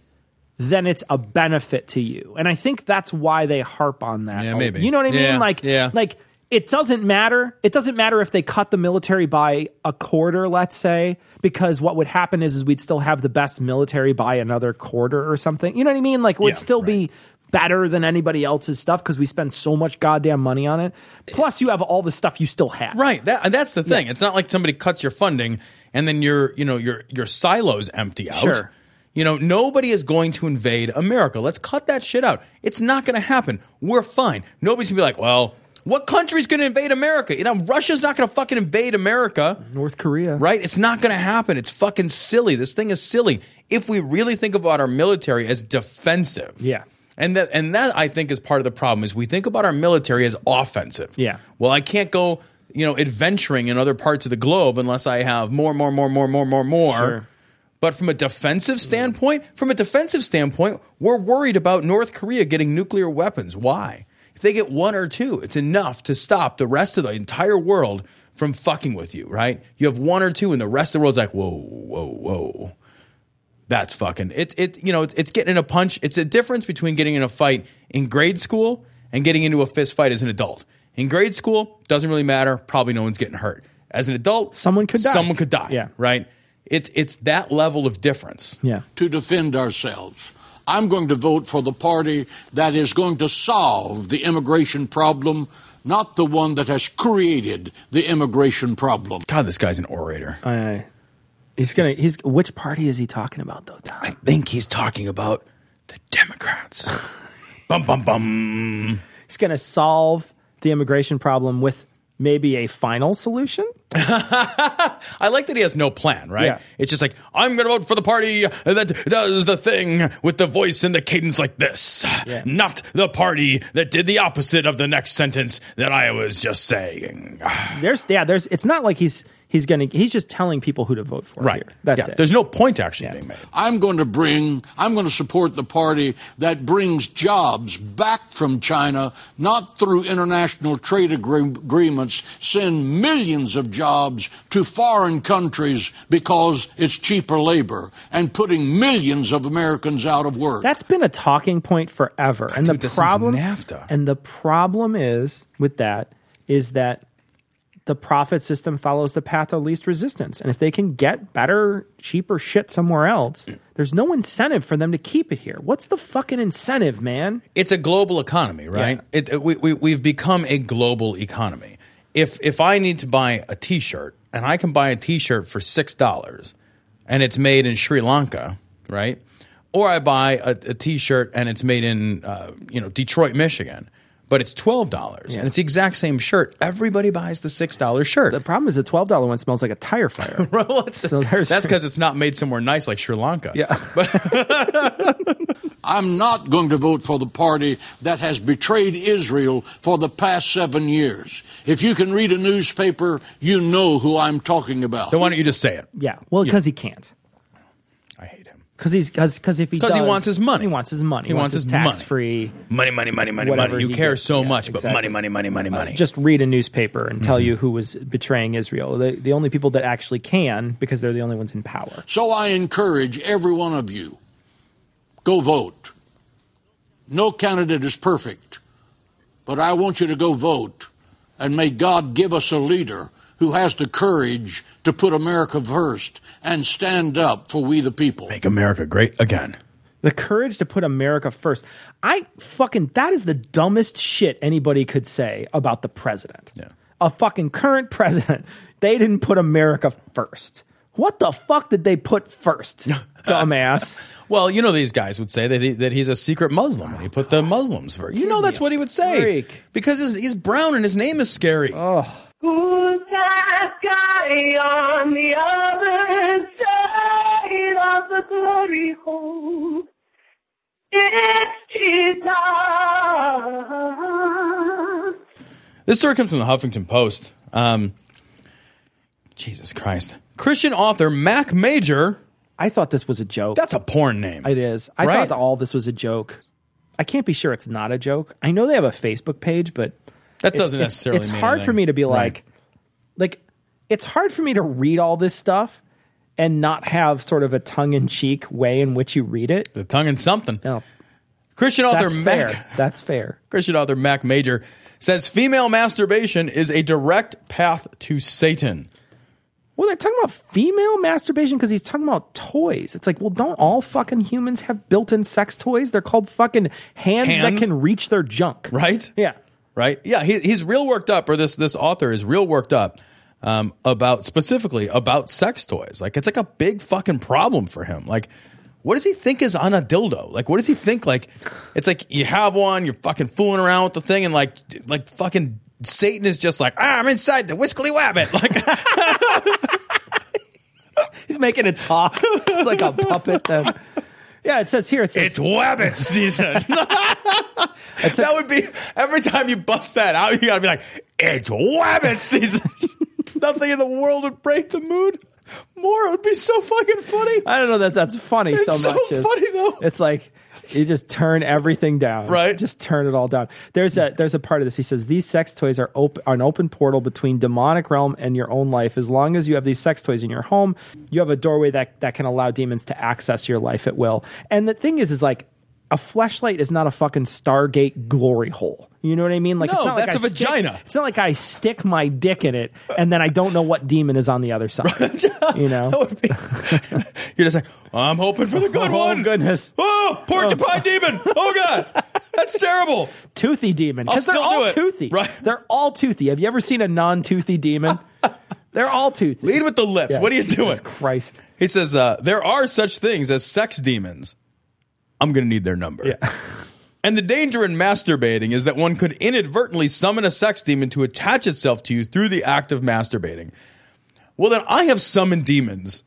then it's a benefit to you. And I think that's why they harp on that. Yeah, maybe. You know what I Yeah, mean? Like, yeah. like it doesn't matter. It doesn't matter if they cut the military by a quarter, let's say, because what would happen is, is we'd still have the best military by another quarter or something. You know what I mean? Like, it would Yeah, still be better than anybody else's stuff because we spend so much goddamn money on it. Plus, you have all the stuff you still have. Right. That that's the thing. It's not like somebody cuts your funding and then your you know your your silos empty out. Sure. You know, nobody is going to invade America. Let's cut that shit out. It's not going to happen. We're fine. Nobody's going to be like, well, what country's going to invade America? You know, Russia's not going to fucking invade America. North Korea. Right? It's not going to happen. It's fucking silly. This thing is silly. If we really think about our military as defensive. Yeah. And that and that I think is part of the problem is we think about our military as offensive. Yeah. Well, I can't go, you know, adventuring in other parts of the globe unless I have more, more, more, more, more, more, more. Sure. But from a defensive standpoint, from a defensive standpoint, we're worried about North Korea getting nuclear weapons. Why? If they get one or two, it's enough to stop the rest of the entire world from fucking with you, right? You have one or two, and the rest of the world's like, whoa, whoa, whoa. That's fucking it. It you know it's, it's getting in a punch. It's a difference between getting in a fight in grade school and getting into a fist fight as an adult. In grade school, doesn't really matter. Probably no one's getting hurt. As an adult, Someone could die. Someone could die. Yeah. right. It's it's that level of difference. Yeah. to defend ourselves. I'm going to vote for the party that is going to solve the immigration problem, not the one that has created the immigration problem. God, this guy's an orator. I, he's gonna. He's which party is he talking about though, Tom? I think he's talking about the Democrats. bum bum bum. He's gonna solve the immigration problem with maybe a final solution. I like that he has no plan, right? Yeah. It's just like, I'm going to vote for the party that does the thing with the voice and the cadence like this, not the party that did the opposite of the next sentence that I was just saying. There's yeah, there's it's not like he's he's gonna he's just telling people who to vote for. Right. Here. That's Yeah, it. There's no point actually being made. I'm going to bring, I'm going to support the party that brings jobs back from China, not through international trade agree- agreements, send millions of jobs to foreign countries because it's cheaper labor and putting millions of Americans out of work. That's been a talking point forever. and the dude, that's since problem NAFTA. and the problem is with that is that the profit system follows the path of least resistance. And if they can get better, cheaper shit somewhere else, there's no incentive for them to keep it here. What's the fucking incentive, man? It's a global economy, right? It, it- we, we, we've become a global economy. If, if I need to buy a t shirt and I can buy a t shirt for $6 and it's made in Sri Lanka, right? Or I buy a, a t shirt and it's made in, uh, you know, Detroit, Michigan. But it's twelve dollars, and it's the exact same shirt. Everybody buys the six dollar shirt. The problem is the twelve dollar one smells like a tire fire. so there's That's because it's not made somewhere nice like Sri Lanka. Yeah. I'm not going to vote for the party that has betrayed Israel for the past seven years. If you can read a newspaper, you know who I'm talking about. So why don't you just say it? yeah. Well, because he can't. I hate him. Because he's because if he 'Cause he does- wants his money. He wants his money. He wants his money. tax free. Money, money, money, money, Whatever money. You he care gets. so Yeah, much, but exactly. money, money, money, money, money. Just read a newspaper and tell mm-hmm. you who was betraying Israel. The, the only people that actually can, because they're the only ones in power. So I encourage every one of you go vote. No candidate is perfect, but I want you to go vote. And may God give us a leader who has the courage to put America first and stand up for we the people. Make America great again. The courage to put America first. I fucking that is the dumbest shit anybody could say about the president. Yeah. A fucking current president. They didn't put America first. What the fuck did they put first? Dumbass. Well, you know these guys would say that he, that he's a secret Muslim and he put the Muslims first. You know that's what he would say break. because his, he's brown and his name is scary. Who's that guy on the other side of the glory hole? It's Jesus. This story comes from the Huffington Post. Um, Jesus Christ, Christian author Mack Major. I thought this was a joke. That's a porn name. It is. I Right? thought that all this was a joke. I can't be sure it's not a joke. I know they have a Facebook page, but That doesn't it's- necessarily It's hard for me to be Right. like, like, it's hard for me to read all this stuff and not have sort of a tongue in cheek way in which you read it. The tongue in something. No, Christian author that's Mack. fair. That's fair. Christian author Mack Major says female masturbation is a direct path to Satan. Well, they're talking about female masturbation because he's talking about toys. It's like, well, don't all fucking humans have built-in sex toys? They're called fucking hands, that can reach their junk. Right? Yeah. Right? Yeah, he, he's real worked up, or this this author is real worked up um, about specifically about sex toys. Like it's like a big fucking problem for him. Like, what does he think is on a dildo? Like, what does he think? Like, it's like you have one, you're fucking fooling around with the thing, and like like fucking Satan is just like, ah, I'm inside the whiskly wabbit. Like, He's making it talk. It's like a puppet. Then, yeah, it says here. It says it's wabbit season. that would be every time you bust that out, you gotta be like, it's wabbit season. Nothing in the world would break the mood more. It would be so fucking funny. I don't know that that's funny It's so so much. funny, though. It's like you just turn everything down, Right. Just turn it all down. There's a there's a part of this. He says these sex toys are open are an open portal between demonic realm and your own life. As long as you have these sex toys in your home, you have a doorway that that can allow demons to access your life at will. And the thing is, is like. A fleshlight is not a fucking Stargate glory hole. You know what I mean? Like No, it's not like that's I a vagina. Stick, it's not like I stick my dick in it and then I don't know what demon is on the other side. you know? You're just like, I'm hoping for the good Oh, one. goodness. Oh, porcupine demon. Oh god, that's terrible. toothy demon because they're all toothy. Right. They're all toothy. Have you ever seen a non-toothy demon? they're all toothy. Lead with the lips. Yeah, what are you Jesus doing? Christ. He says uh, there are such things as sex demons. I'm gonna need their number. Yeah. And the danger in masturbating is that one could inadvertently summon a sex demon to attach itself to you through the act of masturbating. Well, then I have summoned demons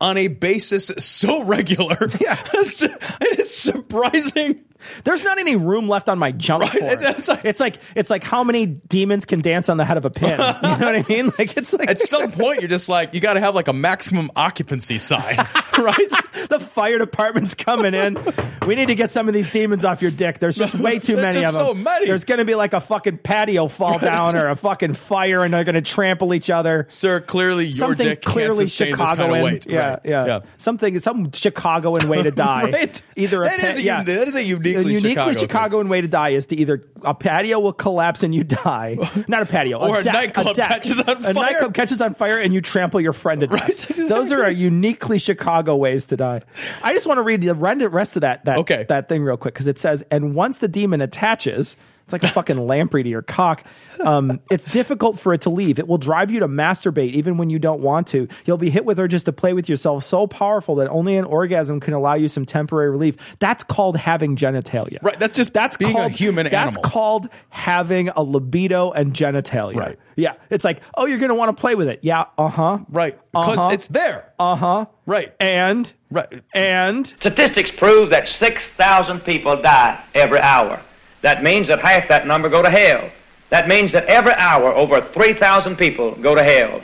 on a basis so regular. Yeah. it's surprising. There's not any room left on my jump Right, form. it's It's like, it's like how many demons can dance on the head of a pin. You know what I mean? Like it's like At some point, you're just like, you got to have like a maximum occupancy sign, right? the fire department's coming in. We need to get some of these demons off your dick. There's just way too many of them. so many. There's going to be like a fucking patio fall down or a fucking fire, and they're going to trample each other. Sir, clearly your Something dick can't clearly Chicagoan. kind of weight. Yeah, Right. yeah, Yeah. Something, some Chicagoan way to die. Right. Either a That pa- is a yeah. that is a uniquely a uniquely Chicago. Chicagoan way to die is to either a patio will collapse and you die, not a patio, Or a deck, nightclub deck. catches on A fire. nightclub catches on fire and you trample your friend to death. Those are a uniquely Chicago ways to die. I just want to read the rest of that that Okay. that thing real quick because it says, and once the demon attaches. It's like a fucking lamprey to your cock. Um, it's difficult for it to leave. It will drive you to masturbate even when you don't want to. You'll be hit with urges to play with yourself so powerful that only an orgasm can allow you some temporary relief. That's called having genitalia. Right. That's just That's being called a human That's animal. That's called having a libido and genitalia. Right. Yeah. It's like, oh, you're going to want to play with it. Yeah. Uh huh. Right. Because Uh-huh. it's there. Uh huh. Right. And Right. and Statistics prove that 6,000 people die every hour. That means that half that number go to hell. That means that every hour over 3,000 people go to hell.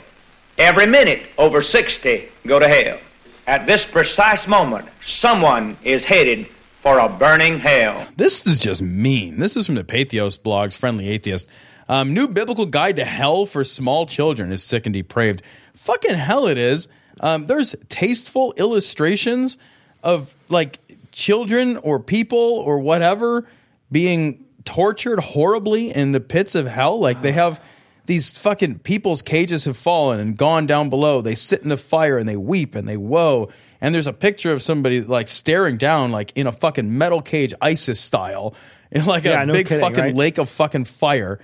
Every minute over 60 go to hell. At this precise moment, someone is headed for a burning hell. This is just mean. This is from the Patheos blogs, Friendly Atheist. Um, new biblical guide to hell for small children is sick and depraved. Fucking hell, it is. Um, there's tasteful illustrations of like children or people or whatever being tortured horribly in the pits of hell. Like they have these fucking people's cages have fallen and gone down below. They sit in the fire and they weep and they woe. And there's a picture of somebody like staring down, like in a fucking metal cage, ISIS style, in like Yeah, a no big kidding, fucking right? lake of fucking fire.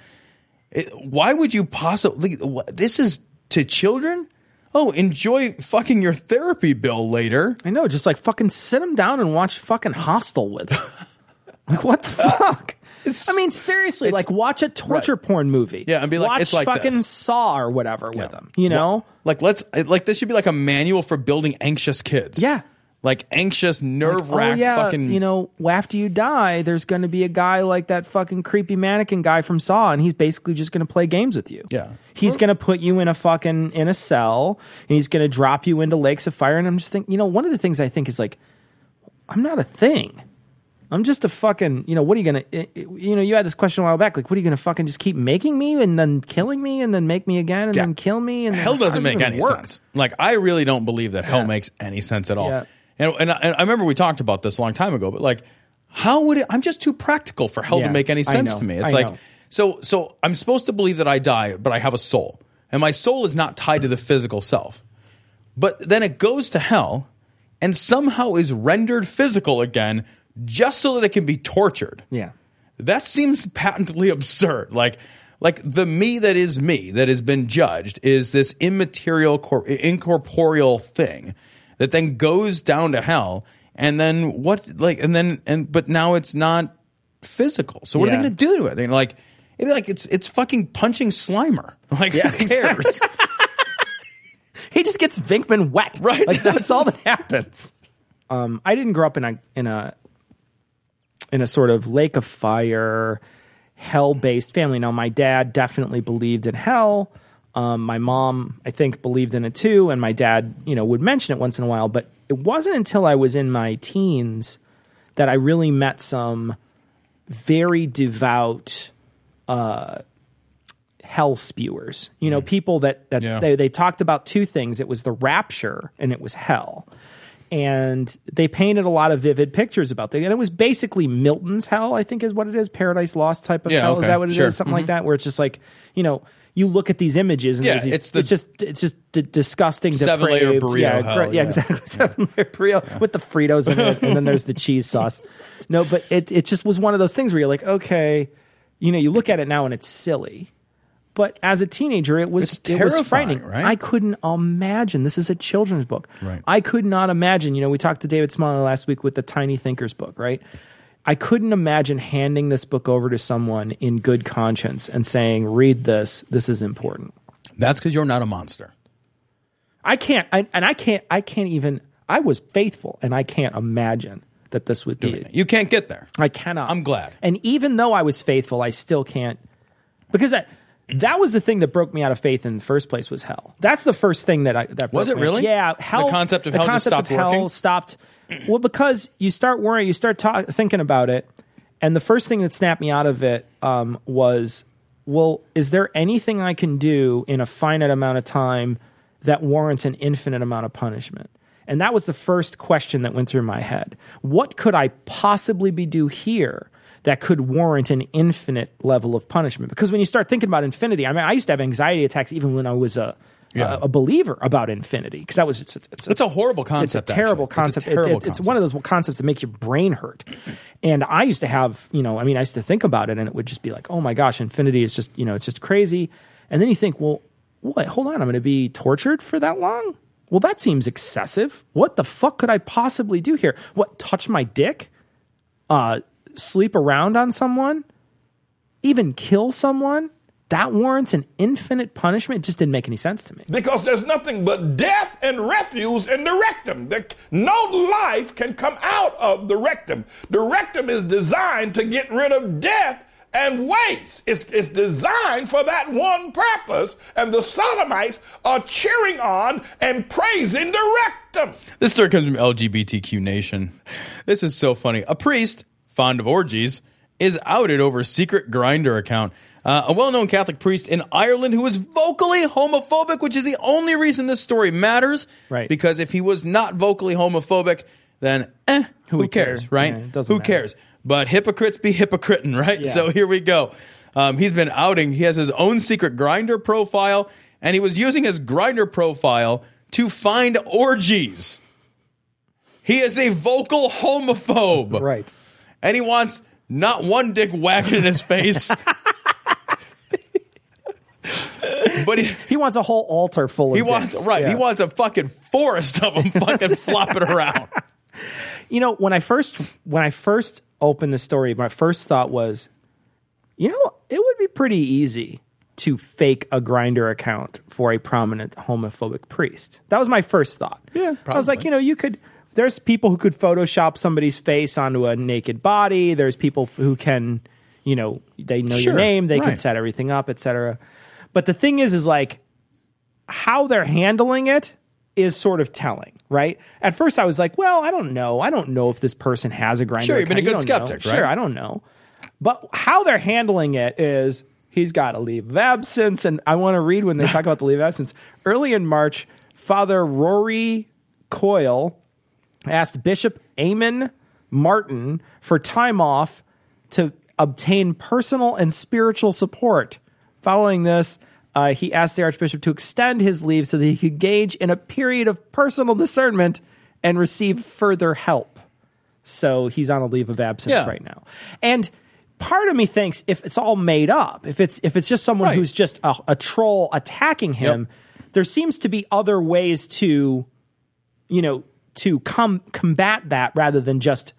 It- why would you possibly? This is to children. Oh, enjoy fucking your therapy bill later. I know, just like fucking sit them down and watch fucking Hostel with them. like what the uh, fuck? I mean, seriously, like watch a torture porn movie. Yeah, and be like, watch it's like fucking this. Saw or whatever with them. You know? Like let's like this should be like a manual for building anxious kids. Yeah. Like anxious, nerve oh wracked yeah, fucking you know, after you die, there's going to be a guy like that fucking creepy mannequin guy from Saw, and he's basically just going to play games with you. Yeah. he's going to put you in a fucking in a cell, and he's going to drop you into lakes of fire. And I'm just thinking, you know, one of the things I think is like, I'm not a thing. I'm just a fucking, you know, what are you gonna, i- i- you know, you had this question a while back, like, what are you gonna fucking just keep making me and then killing me and then make me again and Yeah. then kill me and hell how doesn't make any work? sense. Like I really don't believe that hell Yeah. makes any sense at all. Yeah. And, and, I, and I remember we talked about this a long time ago, but like, how would it? I'm just too practical for hell to make any sense to me. It's I like know. so so I'm supposed to believe that I die, but I have a soul, and my soul is not tied to the physical self. But then it goes to hell, and somehow is rendered physical again, just so that it can be tortured. Yeah. That seems patently absurd. Like, like the me that is me that has been judged is this immaterial, cor- incorporeal thing that then goes down to hell, and then what? Like, and then and but now it's not physical. So what are they going to do to it? They're like, it'd be like it's it's fucking punching Slimer. Like, Yeah, who cares? he just gets Venkman wet. Right. Like that's all that happens. Um, I didn't grow up in a in a in a sort of lake of fire, hell based family. Now my dad definitely believed in hell. Um, my mom, I think, believed in it too, and my dad, you know, would mention it once in a while. But it wasn't until I was in my teens that I really met some very devout uh, hell spewers. You know, people that that Yeah. they, they talked about two things. It was the rapture and it was hell. And they painted a lot of vivid pictures about that. And it was basically Milton's hell, I think is what it is. Paradise Lost type of Yeah, hell. Is that what it is? sure. Something Mhm. like that, where it's just like, you know, you look at these images and Yeah, there's these, it's it's, just it's just d- disgusting, Seven-layer depraved. burrito yeah, hell, yeah, yeah. exactly. Seven layer burrito with the Fritos in it, and then there's the cheese sauce. No, but it it just was one of those things where you're like, okay, you know, you look at it now and it's silly. But as a teenager, it was it was terrifying, frightening. right? I couldn't imagine. This is a children's book. Right. I could not imagine. You know, we talked to David Smalley last week with the Tiny Thinkers book, right? I couldn't imagine handing this book over to someone in good conscience and saying, "Read this. This is important." That's because you're not a monster. I can't, I, and I can't, I can't even. I was faithful, and I can't imagine that this would be. You can't get there. I cannot. I'm glad. And even though I was faithful, I still can't because that that was the thing that broke me out of faith in the first place was hell. That's the first thing that I that Was it really? Yeah, The hell. concept of hell just concept stopped of hell working? stopped. Well, because you start worrying, you start ta- thinking about it, and the first thing that snapped me out of it um, was, well, is there anything I can do in a finite amount of time that warrants an infinite amount of punishment? And that was the first question that went through my head. What could I possibly be do here that could warrant an infinite level of punishment? Because when you start thinking about infinity, I mean, I used to have anxiety attacks even when I was a Yeah. a, a believer about infinity because that was it's, it's, It's a horrible it's a concept, terrible actually. It's a concept. It- terrible it- it's one of those concepts that make your brain hurt. And I used to have, you know, I mean, I used to think about it, and it would just be like, oh my gosh, infinity is just, you know, it's just crazy. And then you think, well, what? Hold on, I'm going to be tortured for that long? Well, that seems excessive. What the fuck could I possibly do here? What? Touch my dick? Uh, sleep around on someone? Even kill someone? That warrants an infinite punishment? It just didn't make any sense to me. Because there's nothing but death and refuse in the rectum. There, no life can come out of the rectum. The rectum is designed to get rid of death and waste. It's, it's designed for that one purpose, and the sodomites are cheering on and praising the rectum. This story comes from LGBTQ Nation. This is so funny. A priest, fond of orgies, is outed over a secret Grindr account. Uh, a well known Catholic priest in Ireland who is vocally homophobic, which is the only reason this story matters. Right. Because if he was not vocally homophobic, then eh, who, care? cares, right? Yeah, who matter. cares? But hypocrites be hypocriting, right? Yeah. So here we go. Um, he's been outing. He has his own secret Grindr profile, and he was using his Grindr profile to find orgies. He is a vocal homophobe. Right. And he wants not one dick whacking in his face. but he, he wants a whole altar full of he wants dicks. right. He wants a fucking forest of them fucking flopping around. You know, when I first when I first opened the story, my first thought was, you know, it would be pretty easy to fake a Grindr account for a prominent homophobic priest. That was my first thought. Yeah, I was like, you know, you could. There's people who could Photoshop somebody's face onto a naked body. There's people who can, you know, they know Sure, your name. They can set everything up, etc. But the thing is, is like how they're handling it is sort of telling, right? At first, I was like, well, I don't know. I don't know if this person has a Grindr. Sure, you've been a good You don't know. skeptic, right? Sure, I don't know. But how they're handling it is he's got a leave of absence. And I want to read when they talk about the leave of absence. Early in March, Father Rory Coyle asked Bishop Eamon Martin for time off to obtain personal and spiritual support. Following this, uh, he asked the Archbishop to extend his leave so that he could gauge in a period of personal discernment and receive further help. So he's on a leave of absence Yeah. right now. And part of me thinks if it's all made up, if it's if it's just someone Right. who's just a, a troll attacking him, there seems to be other ways to, you know, to com- combat that rather than just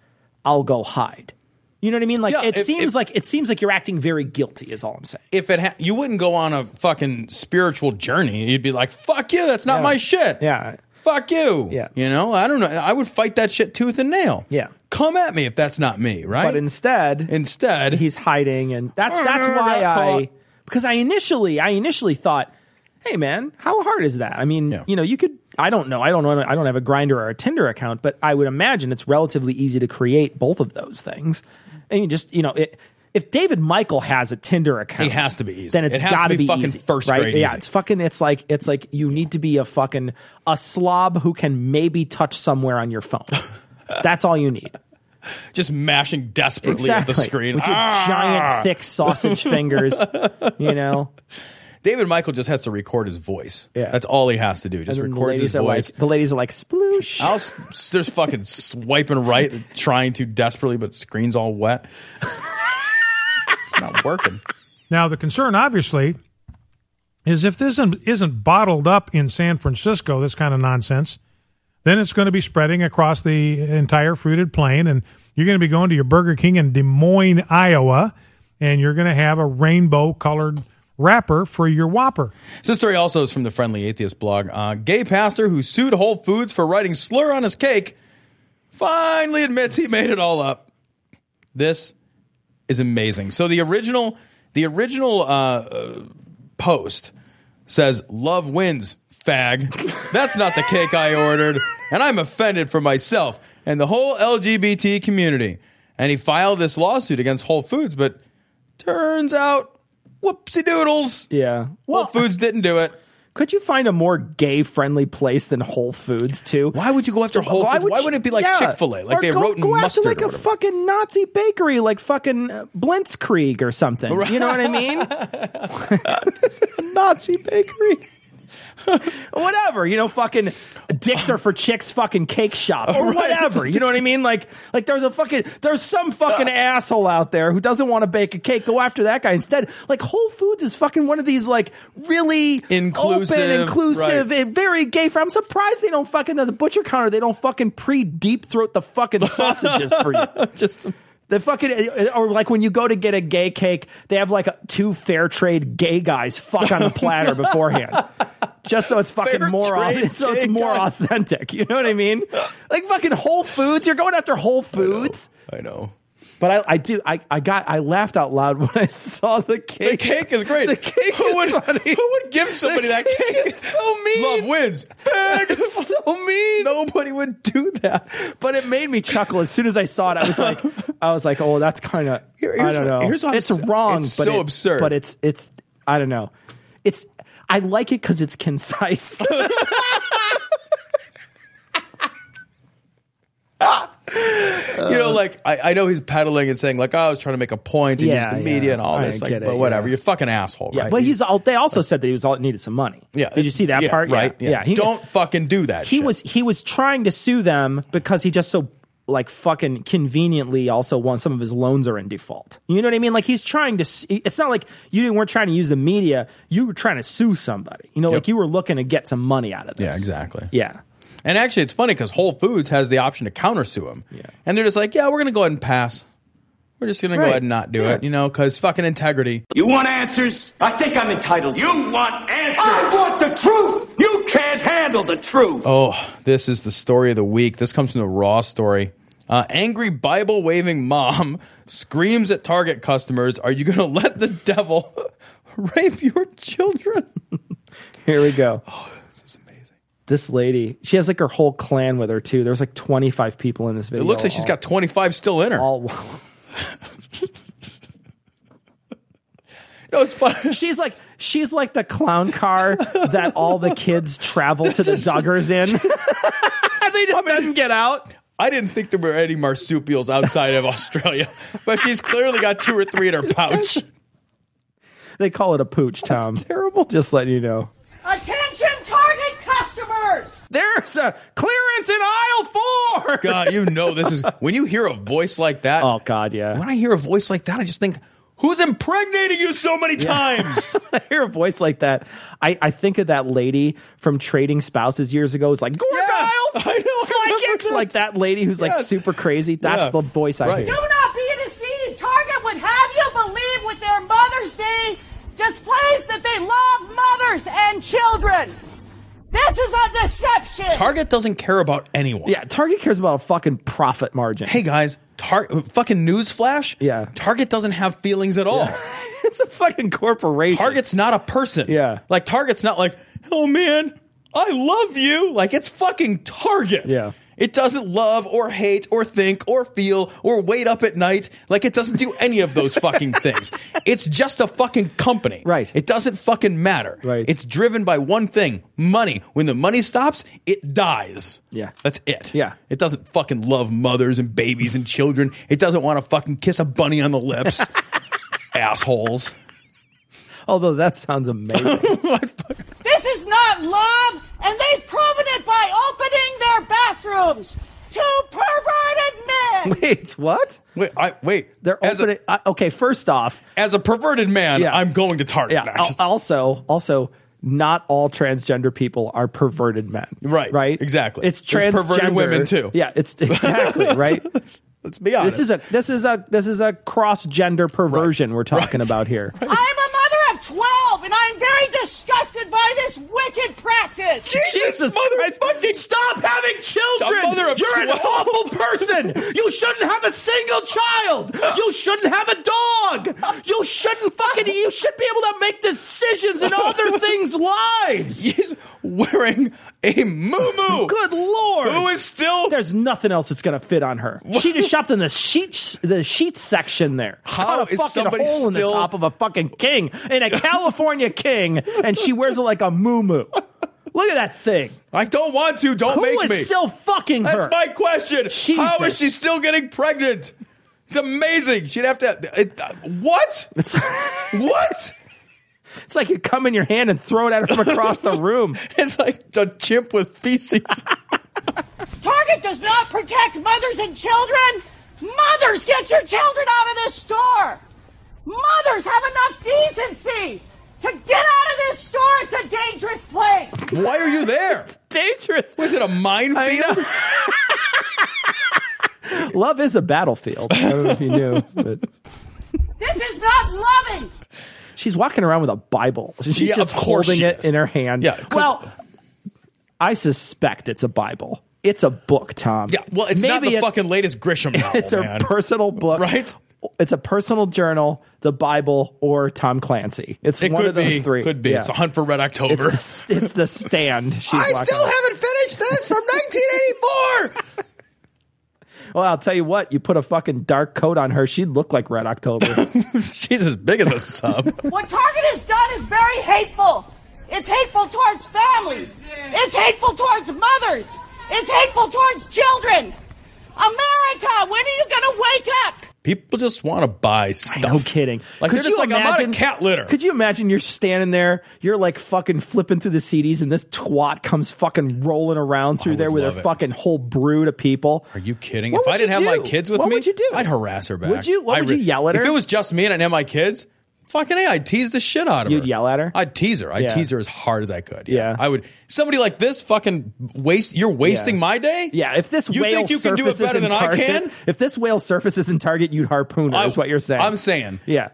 I'll go hide. You know what I mean? Like Yeah, it if- seems if- like it seems like you're acting very guilty. Is all I'm saying. If it ha- you wouldn't go on a fucking spiritual journey, you'd be like, "Fuck you, that's not Yeah. my shit." Yeah. Fuck you. Yeah. You know, I don't know. I would fight that shit tooth and nail. Yeah. Come at me if that's not me, right? But instead, instead, he's hiding, and that's that's why I because I initially I initially thought, hey man, how hard is that? I mean, you know, you could. I don't know. I don't know. I don't have a Grindr or a Tinder account, but I would imagine it's relatively easy to create both of those things. And you just you know it. If David Michael has a Tinder account, It has to be easy. Then it's It got to be be fucking easy, first right? grade Yeah, easy. it's fucking. It's like it's like you need to be a fucking a slob who can maybe touch somewhere on your phone. That's all you need. just mashing desperately Exactly. at the screen with your Ah! giant, thick sausage fingers. You know, David Michael just has to record his voice. Yeah. that's all he has to do. Just and then the records his are voice. like, the ladies are like, sploosh. I'll s- there's fucking swiping right, trying to desperately, but screen's all wet. it's not working. Now, the concern, obviously, is if this isn't, isn't bottled up in San Francisco, this kind of nonsense, then it's going to be spreading across the entire fruited plain, and you're going to be going to your Burger King in Des Moines, Iowa, and you're going to have a rainbow colored wrapper for your Whopper. This story also is from the Friendly Atheist blog. Uh, gay pastor who sued Whole Foods for writing slur on his cake finally admits he made it all up. This is amazing. So the original, the original uh, uh, post says "Love wins, fag." That's not the cake I ordered, and I'm offended for myself and the whole LGBT community. And he filed this lawsuit against Whole Foods, but turns out, whoopsie doodles. Yeah. Whole Foods didn't do it. Could you find a more gay friendly place than Whole Foods too? Why would you go after Whole Foods? Why wouldn't it be like Chick-fil-A, like Or they go, wrote in go mustard after like or a whatever. fucking Nazi bakery, like fucking uh, Blitzkrieg or something. You know what I mean? A Nazi bakery. whatever, you know, fucking dicks are for chicks fucking cake shop oh, or Right. whatever. You know what I mean? Like like there's a fucking there's some fucking uh. asshole out there who doesn't want to bake a cake. Go after that guy instead. Like Whole Foods is fucking one of these like really Inclusive, open, inclusive, right. and very gay. For I'm surprised they don't fucking at the butcher counter. They don't fucking pre deep throat the fucking sausages for you. Just The fucking or like when you go to get a gay cake, they have like two fair trade gay guys fuck on the platter beforehand. Just so it's fucking Fair more trade so it's more guys. authentic. You know what I mean? Like fucking Whole Foods. You're going after Whole Foods. I know. But I, I do I, I got I laughed out loud when I saw the cake. The cake is great. The cake who is would, funny. Who would give somebody that cake? It's so mean. Love wins. It's so mean. Nobody would do that. But it made me chuckle as soon as I saw it. I was like, I was like, oh, that's kind of. Here- I don't know. here's it's wrong. it's but so it- absurd. But it's it's. I don't know. It's. I like it because it's concise. you know, uh, like I, I know he's peddling and saying like, "Oh, I was trying to make a point and Yeah, use the media and all I this." Like, it, but whatever, yeah. you're fucking asshole, yeah, right? but he's. all They also said that he was all needed some money. yeah. Did you see that Yeah, part? Right. Yeah. yeah. He, Don't fucking do that. he shit. was he was trying to sue them because he just so like fucking conveniently also wants some of his loans are in default. You know what I mean? Like he's trying to. It's not like you weren't trying to use the media. You were trying to sue somebody. You know, like you were looking to get some money out of this. Yeah, exactly. Yeah. And actually, it's funny because Whole Foods has the option to countersue them. Yeah. And they're just like, yeah, we're going to go ahead and pass. We're just going to go ahead and not do it, you know, because fucking integrity. You want answers? I think I'm entitled. You want answers? I want the truth. You can't handle the truth. Oh, this is the story of the week. This comes from the Raw story. Uh, angry Bible waving mom screams at Target customers, Are you going to let the devil rape your children? Here we go. This is amazing. This lady, she has like her whole clan with her too. There's like 25 people in this video. It looks like she's got 25 still in her. all. No, it's fun. She's like she's like the clown car that all the kids travel to the Duggars in. they just didn't get out. I didn't think there were any marsupials outside of Australia, but she's clearly got two or three in her pouch. They call it a pooch, Tom. terrible. Just letting you know. Attention Target customers! There's a clearance in aisle four. God, you know this is when you hear a voice like that. Oh God, yeah. When I hear a voice like that, I just think, who's impregnating you so many times? I hear a voice like that. I, I think of that lady from Trading Spouses years ago. It's like Gore Giles, I know, I Sly remember Kicks, that. like that lady who's like super crazy. That's Yeah. the voice I Right. hear. Do not be deceived. Target would have you believe with their Mother's Day displays that they love mothers and children. This is a deception. Target doesn't care about anyone. Yeah, Target cares about a fucking profit margin. Hey guys, Tar- fucking newsflash. Yeah. Target doesn't have feelings at all. it's a fucking corporation. Target's not a person. Yeah. Like Target's not like, oh man, I love you. Like it's fucking Target. Yeah. It doesn't love or hate or think or feel or wait up at night. Like it doesn't do any of those fucking things. It's just a fucking company. Right. It doesn't fucking matter. Right. It's driven by one thing money. When the money stops, it dies. Yeah. That's it. Yeah. It doesn't fucking love mothers and babies and children. It doesn't want to fucking kiss a bunny on the lips. Assholes. Although that sounds amazing. This is not love, and they've proven it by opening their bathrooms to perverted men. Wait, what? Wait, I wait. They're As opening. uh, okay, first off, As a perverted man, Yeah. I'm going to Target yeah. next. al- Also, also, not all transgender people are perverted men. Right. Right. Exactly. It's There's transgender perverted women, too. Yeah. It's exactly right. Let's be honest. This is a this is a this is a cross gender perversion we're talking about here. I'm a mother of 12, and I'm very disgusted by this wicked practice. Jesus mother, Christ! Stop having children. Mother of You're an awful person. You shouldn't have a single child. You shouldn't have a dog. You shouldn't fucking. You should be able to make decisions in other things' lives. He's wearing a moo Good lord! Who is still? There's nothing else that's gonna fit on her. She just shopped in the sheets, the sheets section there. How Cut a fucking hole in the top of a fucking king, in a California king, and she wears it like a moo Look at that thing. I don't want to. Don't Who make is me. still fucking That's her? my question. How is she still getting pregnant? It's amazing. She'd have to. It, uh, what? What? It's like you come in your hand and throw it at her from across the room. It's like a chimp with feces. Target does not protect mothers and children. Mothers, get your children out of this store. Mothers have enough decency to get out of this store. It's a dangerous place. Why are you there? Dangerous. Was it a minefield? Love is a battlefield. I don't know if you knew, but This is not loving. She's walking around with a Bible. She's Yeah, just holding she it is. in her hand. Yeah, Well, I suspect it's a Bible. It's a book, Tom. Yeah. Well, it's not Maybe the fucking latest Grisham novel, It's a man. personal book, Right? It's a personal journal, the Bible, or Tom Clancy. It's It one of those be. three. Could be. Yeah. It's a hunt for Red October. It's the, it's the stand. She's I still around. haven't finished this from 1984. Well, I'll tell you what. You put a fucking dark coat on her, she'd look like Red October. She's as big as a sub. What Target has done is very hateful. It's hateful towards families. It's hateful towards mothers. It's hateful towards children. America, when are you going to wake up? People just want to buy stuff. no kidding. Like Could they're just like, I'm out imagine- cat litter. Could you imagine you're standing there, you're like fucking flipping through the CDs, and this twat comes fucking rolling around through there with her it. fucking whole brood of people? Are you kidding? What if I didn't have my kids with What me, would you do? I'd harass her back. Would you- what I would you yell at her? If it was just me and I didn't have my kids, fucking hey, I'd tease the shit out of her. You'd her. yell at her? I'd tease her. I'd Yeah. tease her as hard as I could. Yeah. I would. Somebody like this fucking waste. You're wasting my day. Yeah, if this You whale think you can do it surfaces better in than I Target, can? if this whale surfaces in Target, you'd harpoon her. I- is what you're saying? I'm saying. Yeah.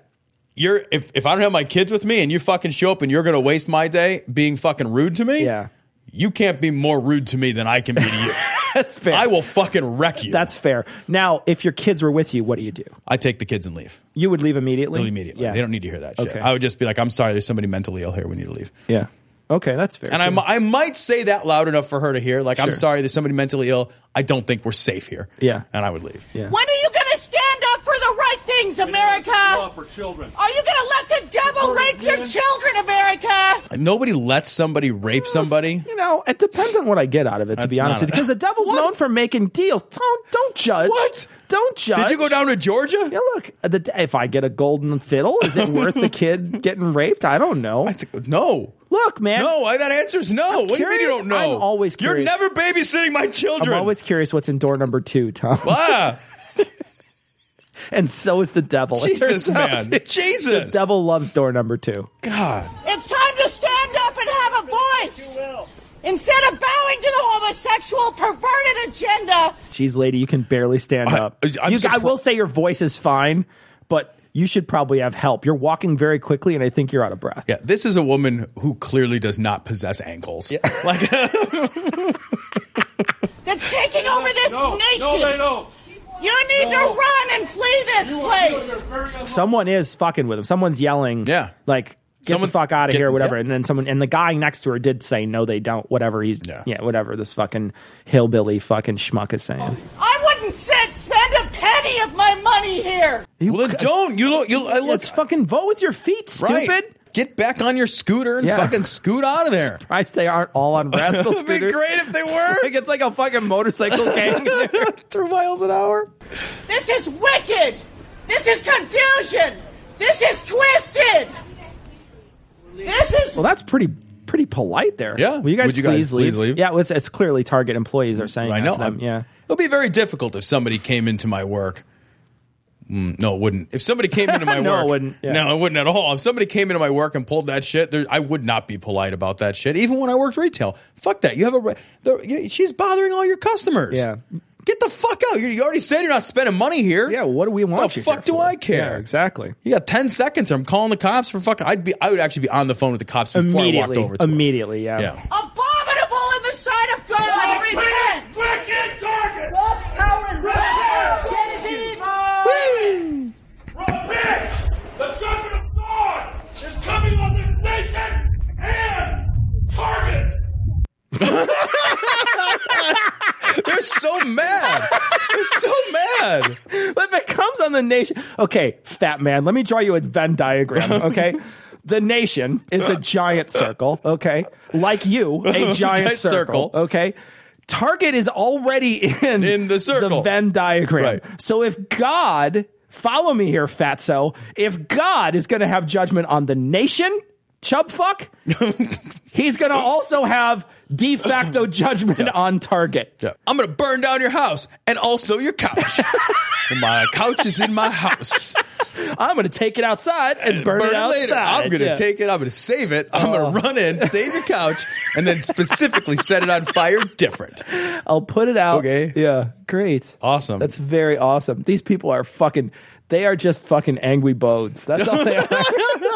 You're if if I don't have my kids with me and you fucking show up and you're gonna waste my day being fucking rude to me. Yeah. You can't be more rude to me than I can be to you. That's fair. I will fucking wreck you. That's fair. Now, if your kids were with you, what do you do? I take the kids and leave. You would leave immediately. Leave immediately. Yeah. They don't need to hear that shit. Okay. I would just be like, I'm sorry, there's somebody mentally ill here. We need to leave. Yeah. Okay, that's fair. And I, I might say that loud enough for her to hear. Like, I'm Sure. sorry, there's somebody mentally ill. I don't think we're safe here. Yeah. And I would leave. Yeah. When are you going to stand up for the right things, America? for children. Are you going to let the devil rape your children, America? Nobody lets somebody rape somebody. You know, it depends on what I get out of it, to That's be honest not with you. Because the devil's known for making deals. Don't don't judge. What? Don't judge. Did you go down to Georgia? Yeah, look. The, if I get a golden fiddle, is it worth the kid getting raped? I don't know. No. Look, man. No, I, that answer's no. what do you mean you curious. don't know? I'm always curious. You're never babysitting my children. I'm always curious what's in door number two, Tom. Ah, and so is the devil. It Jesus, turns out. man. Jesus. The devil loves door number two. God. It's time to stand up and have a voice. Instead of bowing to the homosexual perverted agenda, Jeez, lady, you can barely stand I- up. I'm You, I surpri- will say your voice is fine, but you should probably have help. You're walking very quickly, and I think you're out of breath. Yeah, this is a woman who clearly does not possess ankles. Like, that's taking over this nation. No, they don't. You need to run and flee this place. Someone is fucking with him. Someone's yelling. Yeah. Like, get Someone- the fuck out of get- here, whatever. yeah. And then someone, and the guy next to her did say, no, they don't, whatever he's, yeah, whatever this fucking hillbilly fucking schmuck is saying. I wouldn't sit, spend a penny of my money here. well, then don't. You look. You I look. Let's fucking vote with your feet, stupid. Right. Get back on your scooter and Yeah. fucking scoot out of there. Right? They aren't all on rascal It'd be scooters. great if they were. Like, it's like a fucking motorcycle gang. Three miles an hour. This is wicked. This is confusion. This is twisted. This is Well, that's pretty pretty polite there. Yeah. Will you guys, Would you guys please, leave? please leave? Yeah, well, it's, it's clearly Target employees are saying I that know. to them. Yeah. It'll be very difficult if somebody came into my work Mm, no, it wouldn't. If somebody came into my No, work, it wouldn't. Yeah. No, it wouldn't at all. If somebody came into my work and pulled that shit, there, I would not be polite about that shit. Even when I worked retail, fuck that. You have a, the, you, she's bothering all your customers. Yeah. get the fuck out. You, you already said you're not spending money here. Yeah, what do we want The you fuck here do for? I care? Yeah, exactly. You got ten seconds. Or I'm calling the cops for fucking. I'd be. I would actually be on the phone with the cops before I walked Immediately, over to them. immediately, yeah. Yeah. Abominable in the sight of God. Repent. Wicked target! God's power and wrath. Get his evil. Repent! The judgment of God is coming on this nation and target! They're so mad. They're so mad. If it comes on the nation, okay, fat man, let me draw you a Venn diagram. Okay, the nation is a giant circle. Okay, like you, a giant Giant circle. circle. Okay. Target is already in, In the circle. The Venn diagram. Right. So if God, follow me here, fatso, if God is going to have judgment on the nation, chub fuck, he's going to also have de facto judgment on Target. Yeah. I'm gonna burn down your house and also your couch. my couch is in my house. I'm going to take it outside and burn, it outside. later. I'm gonna Yeah. take it. I'm gonna save it. I'm Oh. gonna run in, save your couch, and then specifically set it on fire different. I'll put it out. Okay. Yeah. Great. Awesome. That's very awesome. These people are fucking. They are just fucking angry bodes. That's all they are.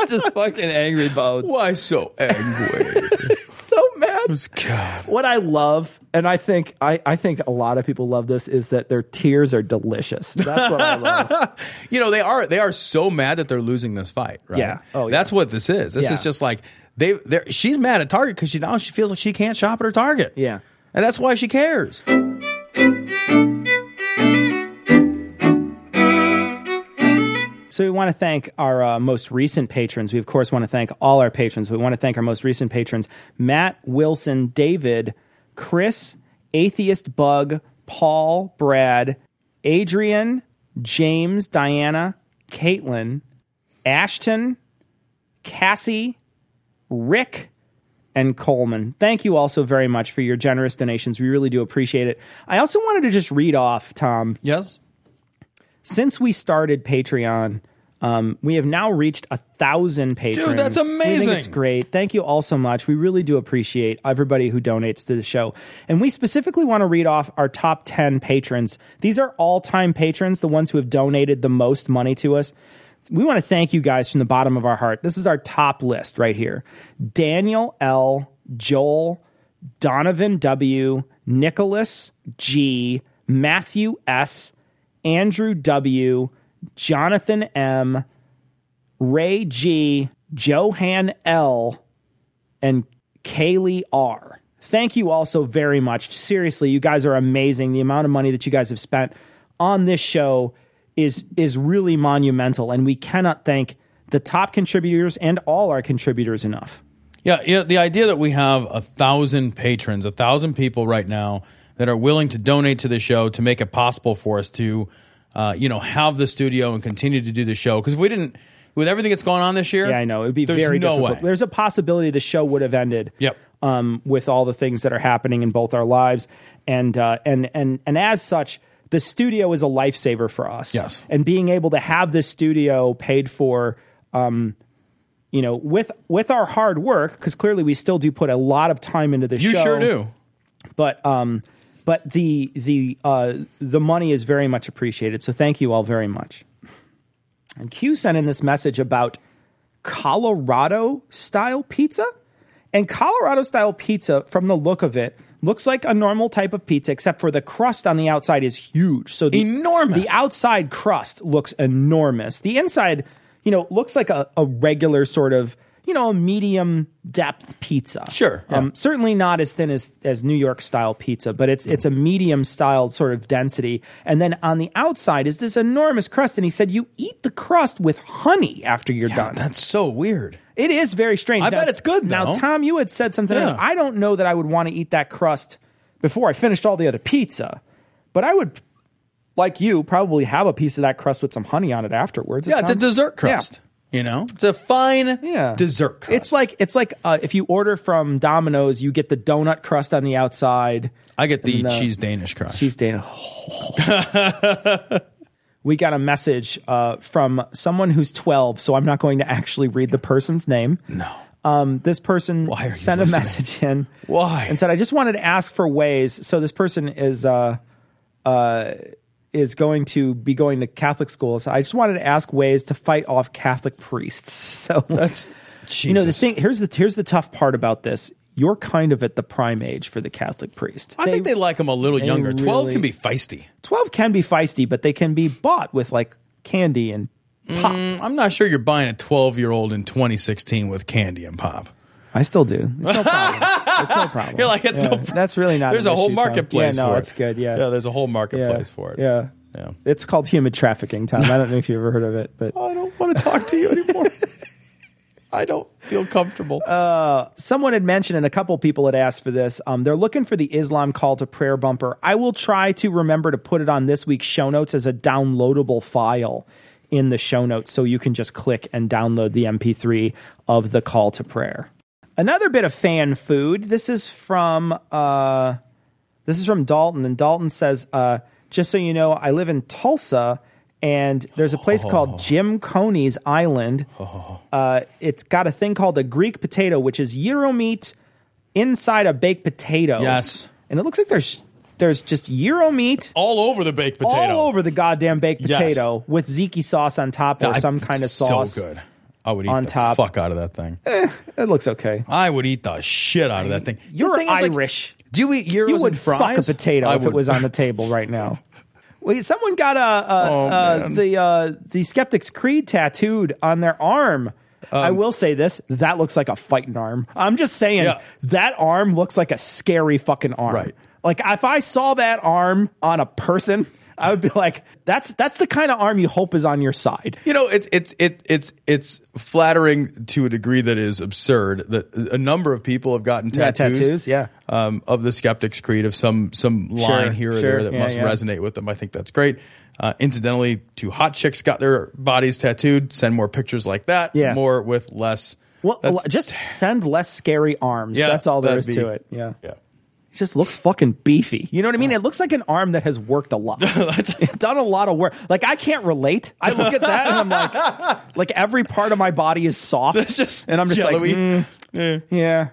just fucking angry bodes. Why so angry? So mad. God. What I love, and I think I, I think a lot of people love this, is that their tears are delicious. That's what I love. you know they are they are so mad that they're losing this fight. Right? Yeah. Oh, yeah. That's what this is. This Yeah. is just like they. They're, she's mad at Target because she now she feels like she can't shop at her Target. Yeah. and that's why she cares. So we want to thank our uh, most recent patrons. We of course want to thank all our patrons. We want to thank our most recent patrons: Matt, Wilson, David, Chris, Atheist Bug, Paul, Brad, Adrian, James, Diana, Caitlin, Ashton, Cassie, Rick, and Coleman. Thank you also very much for your generous donations. We really do appreciate it. I also wanted to just read off, Tom. Yes. Since we started Patreon, um, we have now reached a thousand patrons. Dude, that's We think amazing. it's great. Thank you all so much. We really do appreciate everybody who donates to the show. And we specifically want to read off our top 10 patrons. These are all time patrons, the ones who have donated the most money to us. We want to thank you guys from the bottom of our heart. This is our top list right here Daniel L., Joel, Donovan W., Nicholas G., Matthew S., Andrew W., Jonathan M., Ray G., Johan L., and Kaylee R. Thank you all so very much. Seriously, you guys are amazing. The amount of money that you guys have spent on this show is is really monumental, and we cannot thank the top contributors and all our contributors enough. Yeah, yeah. The idea that we have a thousand patrons, a thousand people right now that are willing to donate to the show to make it possible for us to, uh, you know, have the studio and continue to do the show. Because if we didn't, with everything that's going on this year, Yeah, I know. It would be very no difficult. way. There's a possibility the show would have ended. Yep. Um, with all the things that are happening in both our lives, and uh, and and and as such, the studio is a lifesaver for us. Yes. And being able to have this studio paid for, um, you know, with with our hard work, because clearly we still do put a lot of time into the show. You sure do. But um, but the the uh, the money is very much appreciated. So thank you all very much. And Q sent in this message about Colorado style pizza. And Colorado style pizza, from the look of it, looks like a normal type of pizza, except for the crust on the outside is huge. So the Enormous. The outside crust looks enormous. The inside, you know, looks like a, a regular sort of, you know, a medium depth pizza. Sure, yeah. Um, certainly not as thin as, as New York style pizza, but it's it's a medium style sort of density. And then on the outside is this enormous crust. And he said you eat the crust with honey after you're done. That's so weird. It is very strange. I bet it's good, Now. Tom, you had said something. Yeah. I don't know that I would want to eat that crust before I finished all the other pizza, but I would, like you, probably have a piece of that crust with some honey on it afterwards. It Yeah, it's a sounds- dessert Yeah. You know, it's a fine Yeah. dessert crust. It's like it's like uh, if you order from Domino's, you get the donut crust on the outside. I get the then cheese Danish crust. Cheese Danish. we got a message uh, from someone who's 12, so I'm not going to actually read the person's name. No. Um, this person sent a listening? message in. Why? And said, I just wanted to ask for ways. So this person is uh, uh, is going to be going to Catholic schools. I just wanted to ask ways to fight off Catholic priests. So That's you know the thing. Here's the here's the tough part about this. You're kind of at the prime age for the Catholic priest. I think they like them a little they younger. Twelve can be feisty. 12 can be feisty, but they can be bought with like candy and pop. Mm, I'm not sure you're buying a 12 year old in 2016 with candy and pop. I still do. It's no problem. It's no problem. You're like, it's Yeah, no That's really not. There's a whole issue, Tom. marketplace Yeah, no, it's it. good. Yeah, Yeah, there's a whole marketplace yeah. for it. Yeah, Yeah. It's called human trafficking, Tom. I don't know if you've ever heard of it, but I don't want to talk to you anymore. I don't feel comfortable. Uh, someone had mentioned, and a couple people had asked for this. Um, they're looking for the Islam call to prayer bumper. I will try to remember to put it on this week's show notes as a downloadable file in the show notes, so you can just click and download the MP3 of the call to prayer. Another bit of fan food. This is from uh, this is from Dalton, and Dalton says, uh, "Just so you know, I live in Tulsa." And there's a place called Jim Coney's Island. Uh, it's got a thing called a Greek potato, which is gyro meat inside a baked potato. Yes. and it looks like there's there's just gyro meat all over the baked potato. all over the goddamn baked Yes. potato with ziki sauce on top or some kind of so sauce. good. I would eat on the top. fuck out of that thing. It looks okay. I would eat the shit out of that thing. You're thing is, like, Irish. do you eat gyros you would and fries? fuck a potato I if it was on the table right now. Wait, someone got a, a, Oh, uh man. the uh, the Skeptics Creed tattooed on their arm. I will say this: that looks like a fighting arm. I'm just saying Um, Yeah. that arm looks like a scary fucking arm. Right. Like if I saw that arm on a person, I would be like, "That's that's the kind of arm you hope is on your side." You know, it's it's it, it's it's flattering to a degree that is absurd. That a number of people have gotten Yeah, tattoos, tattoos, yeah. um, of the Skeptics Creed of some some line Sure, here or sure, there that yeah, must yeah. resonate with them. I think that's great. Uh, incidentally, two hot chicks got their bodies tattooed. Send more pictures like that. Yeah. more with less. Well, just send less scary arms. Yeah, that's all there is that'd to it. Yeah. Yeah. It just looks fucking beefy. You know what I mean? It looks like an arm that has worked a lot. Done a lot of work. Like I can't relate. I look at that and I'm like, like every part of my body is soft, It's just and I'm just jello-y. like, mm, yeah.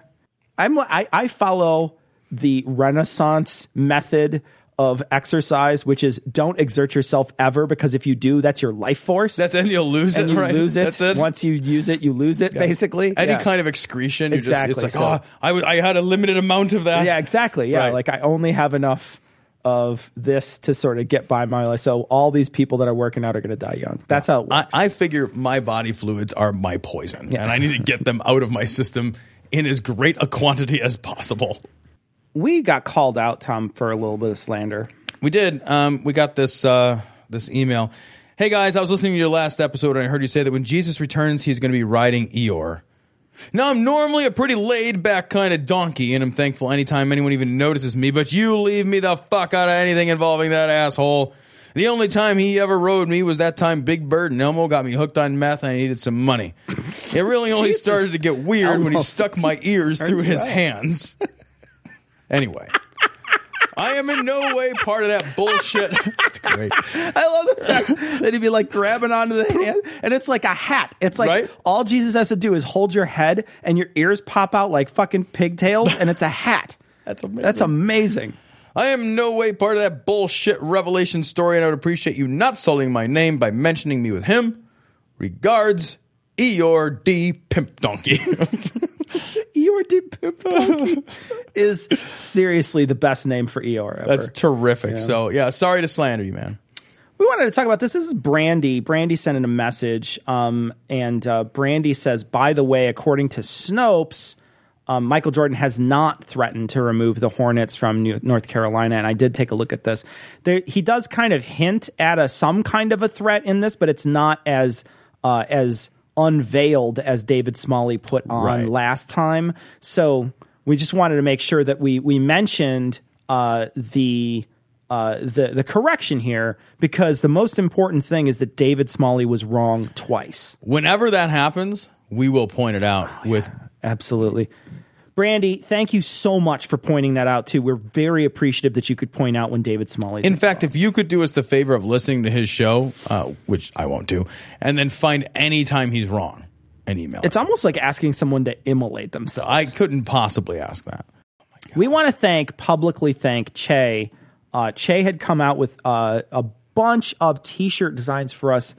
I'm I, I follow the Renaissance method of exercise, which is don't exert yourself ever because if you do, that's your life force. That's and you'll lose and it. you right? lose it. It. Once you use it, you lose it. Yeah. Basically, Any Yeah. kind of excretion, Exactly, Just, it's ah, so- like, oh, I, w- I had a limited amount of that. Yeah, exactly. Yeah, Right. like I only have enough of this to sort of get by my life. So all these people that are working out are going to die young. That's how it I, works. I figure my body fluids are my poison, yeah. and I need to get them out of my system in as great a quantity as possible. We got called out, Tom, for a little bit of slander. We did. Um, we got this uh, this email. Hey guys, I was listening to your last episode and I heard you say that when Jesus returns, he's going to be riding Eeyore. Now, I'm normally a pretty laid back kind of donkey, and I'm thankful anytime anyone even notices me, but you leave me the fuck out of anything involving that asshole. The only time he ever rode me was that time Big Bird and Elmo got me hooked on meth and I needed some money. It really only Jesus. started to get weird when he stuck my ears through his hands. Anyway. I am in no way part of that bullshit. That's great. I love the fact that he'd be like grabbing onto the hand, and it's like a hat. It's like Right? all Jesus has to do is hold your head, and your ears pop out like fucking pigtails, and it's a hat. That's amazing. That's amazing. I am no way part of that bullshit revelation story, and I would appreciate you not sullying my name by mentioning me with him. Regards, Eeyore D. Pimp Donkey. Eeyore Pimp Donkey is seriously the best name for Eeyore ever. That's terrific. Yeah. So, yeah, sorry to slander you, man. we wanted to talk about this. This is Brandy. Brandy sent in a message, um, and uh, Brandy says, "By the way, according to Snopes, um, Michael Jordan has not threatened to remove the Hornets from New- North Carolina." And I did take a look at this. There, he does kind of hint at a some kind of a threat in this, but it's not as uh, as unveiled as David Smalley put on Right. last time. So we just wanted to make sure that we we mentioned uh, the uh, the the correction here because the most important thing is that David Smalley was wrong twice. Whenever that happens, we will point it out with Absolutely. Brandy, thank you so much for pointing that out too. We're very appreciative that you could point out when David Smalley's In fact, if you could do us the favor of listening to his show, uh, which I won't do, and then find any time he's wrong and email. It's almost like asking someone to immolate themselves. I couldn't possibly ask that. We want to thank publicly thank Che. Uh, che had come out with uh, a bunch of T-shirt designs for us.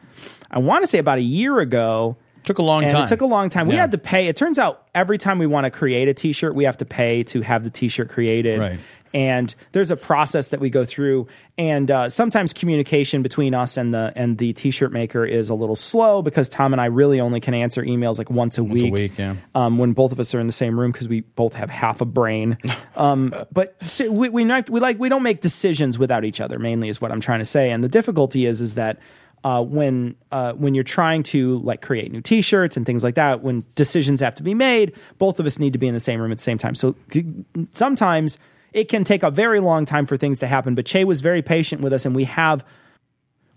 I want to say about a year ago. Took a long and time. It took a long time. We had to pay. It turns out every time we want to create a T-shirt, we have to pay to have the T-shirt created. Right. And there's a process that we go through, and uh, sometimes communication between us and the and the T-shirt maker is a little slow because Tom and I really only can answer emails like once a Once a week. week, yeah. Um, when both of us are in the same room because we both have half a brain. Um, but so we we, not, we like we don't make decisions without each other. Mainly is what I'm trying to say. And the difficulty is is that uh, when uh, when you're trying to like create new T-shirts and things like that, when decisions have to be made, both of us need to be in the same room at the same time. So sometimes it can take a very long time for things to happen. But Che was very patient with us, and we have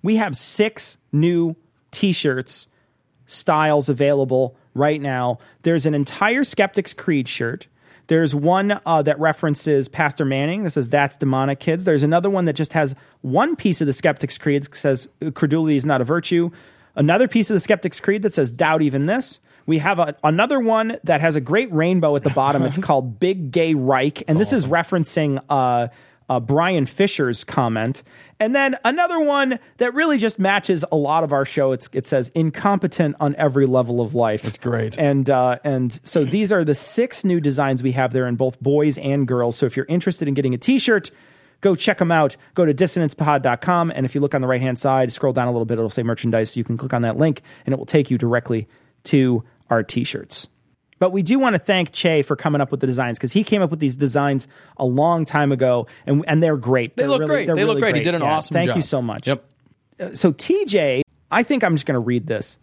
we have six new T-shirts styles available right now. There's an entire Skeptics Creed shirt. There's one uh, that references Pastor Manning. This says that's demonic kids. There's another one that just has one piece of the Skeptics Creed that says credulity is not a virtue. Another piece of the Skeptics Creed that says doubt even this. We have a, another one that has a great rainbow at the bottom. It's called Big Gay Reich, and this is referencing uh, uh, Brian Fisher's comment. And then another one that really just matches a lot of our show. It's, it says incompetent on every level of life. That's great. And uh, and so these are the six new designs we have there in both boys and girls. So if you're interested in getting a T-shirt, go check them out. Go to dissonancepod.com, and if you look on the right hand side, scroll down a little bit, it'll say merchandise. You can click on that link, and it will take you directly to our T-shirts. But we do want to thank Che for coming up with the designs because he came up with these designs a long time ago, and and they're great. They They're look really- great. They look really great. He did an Yeah, awesome Thank you so much. Yep. Uh, So TJ, I think I'm just going to read this.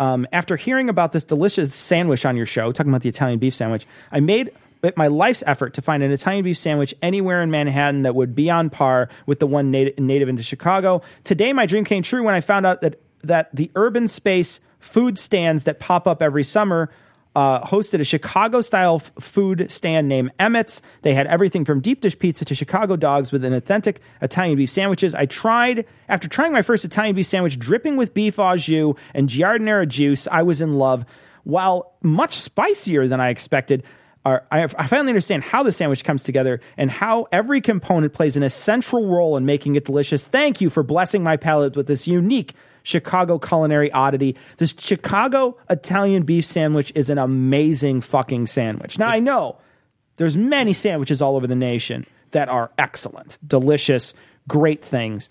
Um, after hearing about this delicious sandwich on your show, talking about the Italian beef sandwich, I made it my life's effort to find an Italian beef sandwich anywhere in Manhattan that would be on par with the one native, native into Chicago. Today, my dream came true when I found out that that the urban space food stands that pop up every summer uh, hosted a Chicago style f- food stand named Emmett's. They had everything from deep dish pizza to Chicago dogs with an authentic Italian beef sandwiches. I tried, after trying my first Italian beef sandwich dripping with beef au jus and giardiniera juice, I was in love. While much spicier than I expected, I finally understand how the sandwich comes together and how every component plays an essential role in making it delicious. Thank you for blessing my palate with this unique Chicago culinary oddity. This Chicago Italian beef sandwich is an amazing fucking sandwich. Now I know there's many sandwiches all over the nation that are excellent, delicious, great things.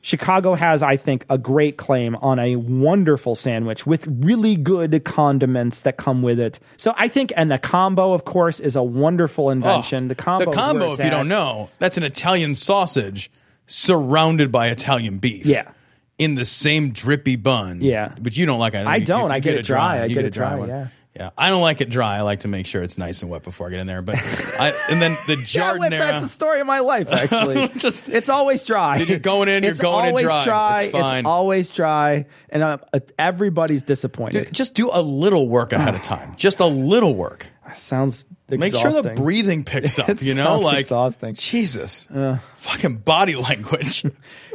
Chicago has, I think, a great claim on a wonderful sandwich with really good condiments that come with it. So I think, and the combo, of course, is a wonderful invention. the combo, The combo, if you at. don't know, that's an Italian sausage surrounded by Italian beef. Yeah. In the same drippy bun. Yeah. But you don't like it. I You- don't. you I get it dry. I get a it dry, one. yeah. Yeah. I don't like it dry. I like to make sure it's nice and wet before I get in there. But I, and then the Yeah, giardiniera. that's, the story of my life, actually. it's always dry. You're going in, you're it's going in always dry. It's fine. always dry, and uh, uh, everybody's disappointed. Dude, just do a little work ahead of time. Just a little work. Sounds exhausting. Make sure the breathing picks up. You know, like exhausting. Jesus, fucking body language.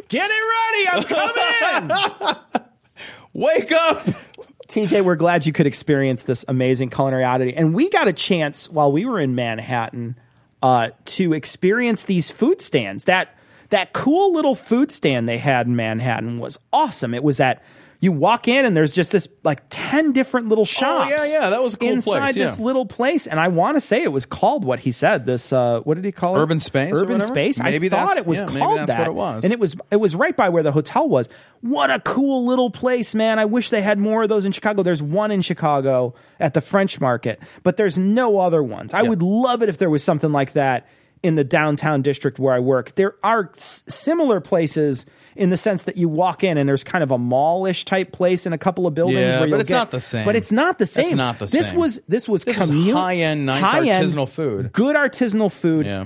Get it ready! I'm coming. Wake up. TJ, we're glad you could experience this amazing culinary oddity. And we got a chance while we were in Manhattan uh, to experience these food stands. That that cool little food stand they had in Manhattan was awesome. It was that you walk in and there's just this like 10 different little shops. Oh, yeah, yeah, that was a cool inside place, this yeah. little place. And I want to say it was called what he said. This uh, what did he call it? Urban Space Urban? Space. Maybe I thought it was yeah, called that's that. what it was. And it was it was right by where the hotel was. What a cool little place, man. I wish they had more of those in Chicago. There's one in Chicago at the French Market, but there's no other ones. I would love it if there was something like that in the downtown district where I work. There are s- similar places in the sense that you walk in and there's kind of a mallish type place in a couple of buildings Yeah, where but it's get- not the same. But it's not the same. not the this same. was this was This was commu- high-end, nice high-end, artisanal food. Good artisanal food Yeah.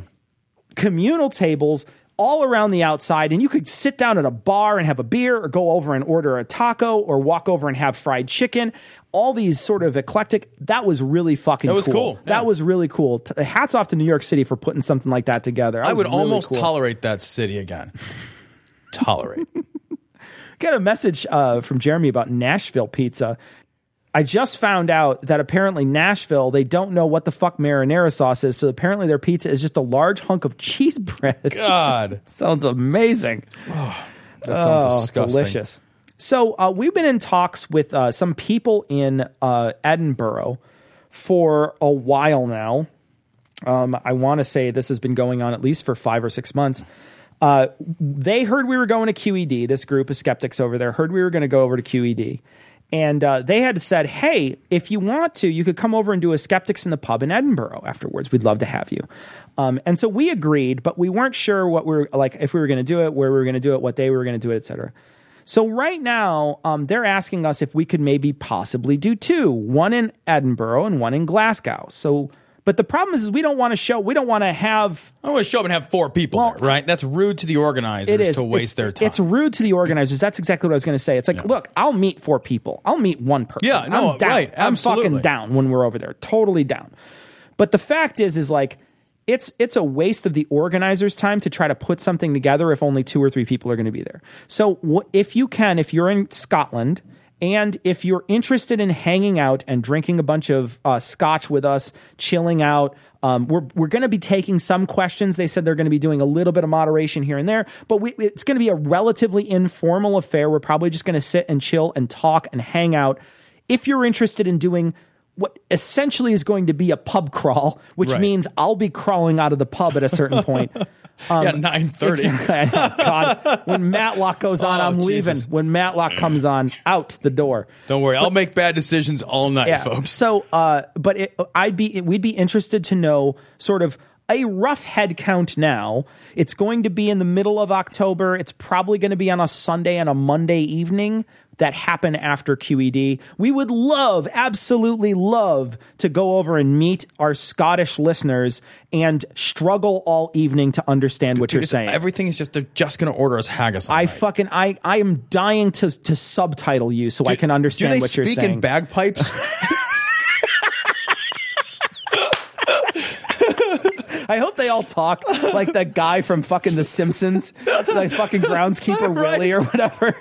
communal tables, all around the outside, and you could sit down at a bar and have a beer, or go over and order a taco, or walk over and have fried chicken. All these sort of eclectic. That was really fucking. That was cool, That was really cool. T- Hats off to New York City for putting something like that together. That I would really almost cool. tolerate that city again. tolerate. Got a message uh, from Jeremy about Nashville pizza. I just found out that apparently Nashville, they don't know what the fuck marinara sauce is. So apparently their pizza is just a large hunk of cheese bread. God. sounds amazing. that sounds disgusting. delicious. So uh, we've been in talks with uh, some people in uh, Edinburgh for a while now. Um, I want to say this has been going on at least for five or six months. Uh, they heard we were going to QED. This group of skeptics over there heard we were going to go over to QED. And uh, they had said, hey, if you want to, you could come over and do a Skeptics in the Pub in Edinburgh afterwards. We'd love to have you. Um, and so we agreed, but we weren't sure what we were like, if we were going to do it, where we were going to do it, what day we were going to do it, et cetera. So right now, um, they're asking us if we could maybe possibly do two, one in Edinburgh and one in Glasgow. So, but the problem is, is we don't want to show, we don't want to have. I want to show up and have four people there, right? That's rude to the organizers It is to waste it's, their time. It's rude to the organizers. That's exactly what I was going to say. It's like, look, I'll meet four people. I'll meet one person. Yeah, no, I'm down. right, I'm fucking down when we're over there. Totally down. But the fact is, is like, it's it's a waste of the organizers' time to try to put something together if only two or three people are going to be there. So if you can, if you're in Scotland. And if you're interested in hanging out and drinking a bunch of uh, scotch with us, chilling out, um, we're we're going to be taking some questions. They said they're going to be doing a little bit of moderation here and there, but we, it's going to be a relatively informal affair. We're probably just going to sit and chill and talk and hang out. If you're interested in doing what essentially is going to be a pub crawl, which Right. means I'll be crawling out of the pub at a certain point. Yeah, nine thirty. God, when Matlock goes on, Oh, I'm leaving. When Matlock comes on, out the door. Don't worry, I'll make bad decisions all night, folks. So, uh, but it, I'd be, we'd be interested to know sort of a rough head count now. It's going to be in the middle of October. It's probably going to be on a Sunday and a Monday evening that happen after QED. We would love, absolutely love to go over and meet our Scottish listeners and struggle all evening to understand what Dude, you're saying. Everything is just they're just going to order us haggis. I night. fucking I I am dying to to subtitle you so I can Do understand they what you're speak saying. in bagpipes? I hope they all talk like that guy from fucking The Simpsons, like fucking groundskeeper Willie or whatever.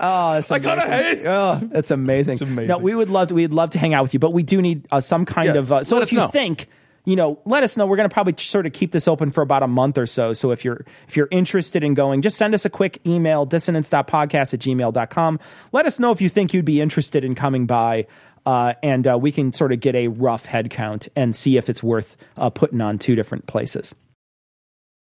Oh, that's I amazing. gotta hate. Oh, that's amazing. amazing. No, we would love to. We'd love to hang out with you, but we do need uh, some kind Yeah, of. Uh, so let if you know. think. You know, let us know. We're going to probably sort of keep this open for about a month or so. So if you're if you're interested in going, just send us a quick email, dissonance.podcast at gmail.com. Let us know if you think you'd be interested in coming by. Uh, and uh, we can sort of get a rough head count and see if it's worth uh, putting on two different places.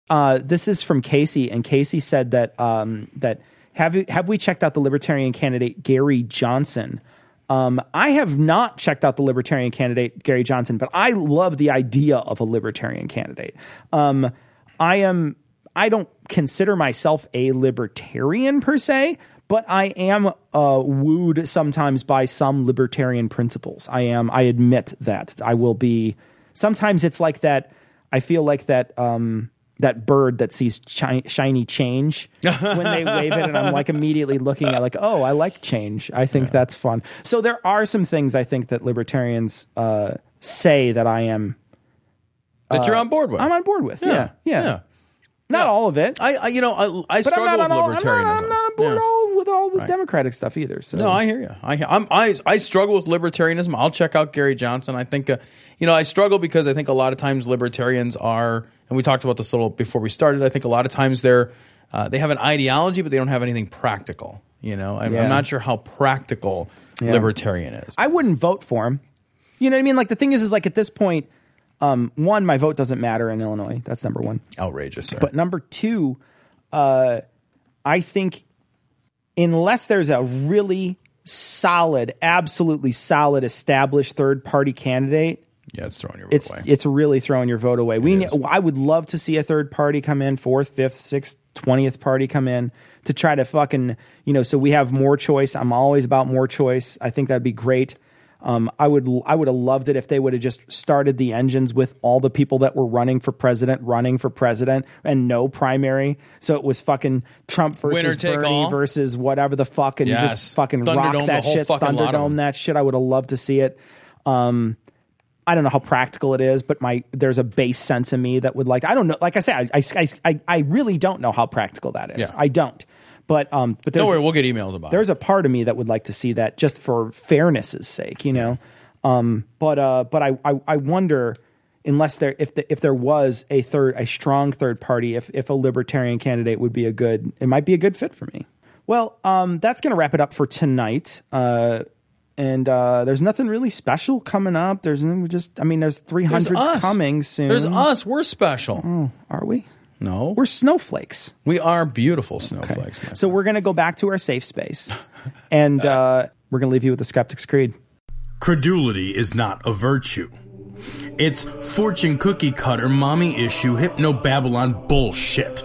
Uh, this is from Casey, and Casey said that um, that have have we checked out the Libertarian candidate Gary Johnson? Um, I have not checked out the Libertarian candidate Gary Johnson, but I love the idea of a Libertarian candidate. Um, I am I don't consider myself a libertarian per se, but I am uh, wooed sometimes by some libertarian principles. I am. I admit that I will be. Sometimes it's like that. I feel like that. Um, that bird that sees chi- shiny change when they wave it, and I'm like immediately looking at like, oh, I like change. I think that's fun. So there are some things I think that libertarians uh, say that I am that you're uh, on board with. I'm on board with. Yeah, yeah. yeah. Not all of it. I, I you know, I, I but I'm not with on all, I'm libertarianism. not, I'm not on board Yeah. all with all the Right. Democratic stuff either. So No, I hear you. I, I'm, I I struggle with libertarianism. I'll check out Gary Johnson. I think, uh, you know, I struggle because I think a lot of times libertarians are, and we talked about this a little before we started. I think a lot of times they're uh, they have an ideology, but they don't have anything practical. You know, I'm, Yeah. I'm not sure how practical Yeah. libertarian is. I wouldn't vote for him. You know what I mean? Like the thing is, is like at this point, um, one, my vote doesn't matter in Illinois. That's number one. Outrageous, sir. But number two, uh, I think unless there's a really solid, absolutely solid, established third party candidate, yeah, it's throwing your it's away. it's really throwing your vote away. we I would love to see a third party come in, fourth, fifth, sixth, twentieth party come in to try to fucking you know. So we have more choice. I'm always about more choice. I think that'd be great. Um, I would I would have loved it if they would have just started the engines with all the people that were running for president, running for president, and no primary. So it was fucking Trump versus Bernie all? versus whatever the fuck, and Yes. just fucking rock that shit, fucking lot of them. Thunderdome that shit. I would have loved to see it. Um, I don't know how practical it is, but my there's a base sense in me that would like. I don't know. Like I say, I I, I, I really don't know how practical that is. Yeah. I don't. But um, but there's, Don't worry, we'll get emails about it. there's a part of me that would like to see that just for fairness's sake, you know. Um, but uh, but I, I I wonder unless there if the, if there was a third a strong third party if if a libertarian candidate would be a good it might be a good fit for me. Well, um, that's going to wrap it up for tonight. Uh, and uh, there's nothing really special coming up. There's just I mean there's 300s There's coming soon. There's us. We're special. Oh, are we? No. We're snowflakes. We are beautiful snowflakes. man. So we're going to go back to our safe space, and uh, we're going to leave you with the Skeptic's Creed. Credulity is not a virtue. It's fortune cookie cutter, mommy issue, hypno Babylon bullshit.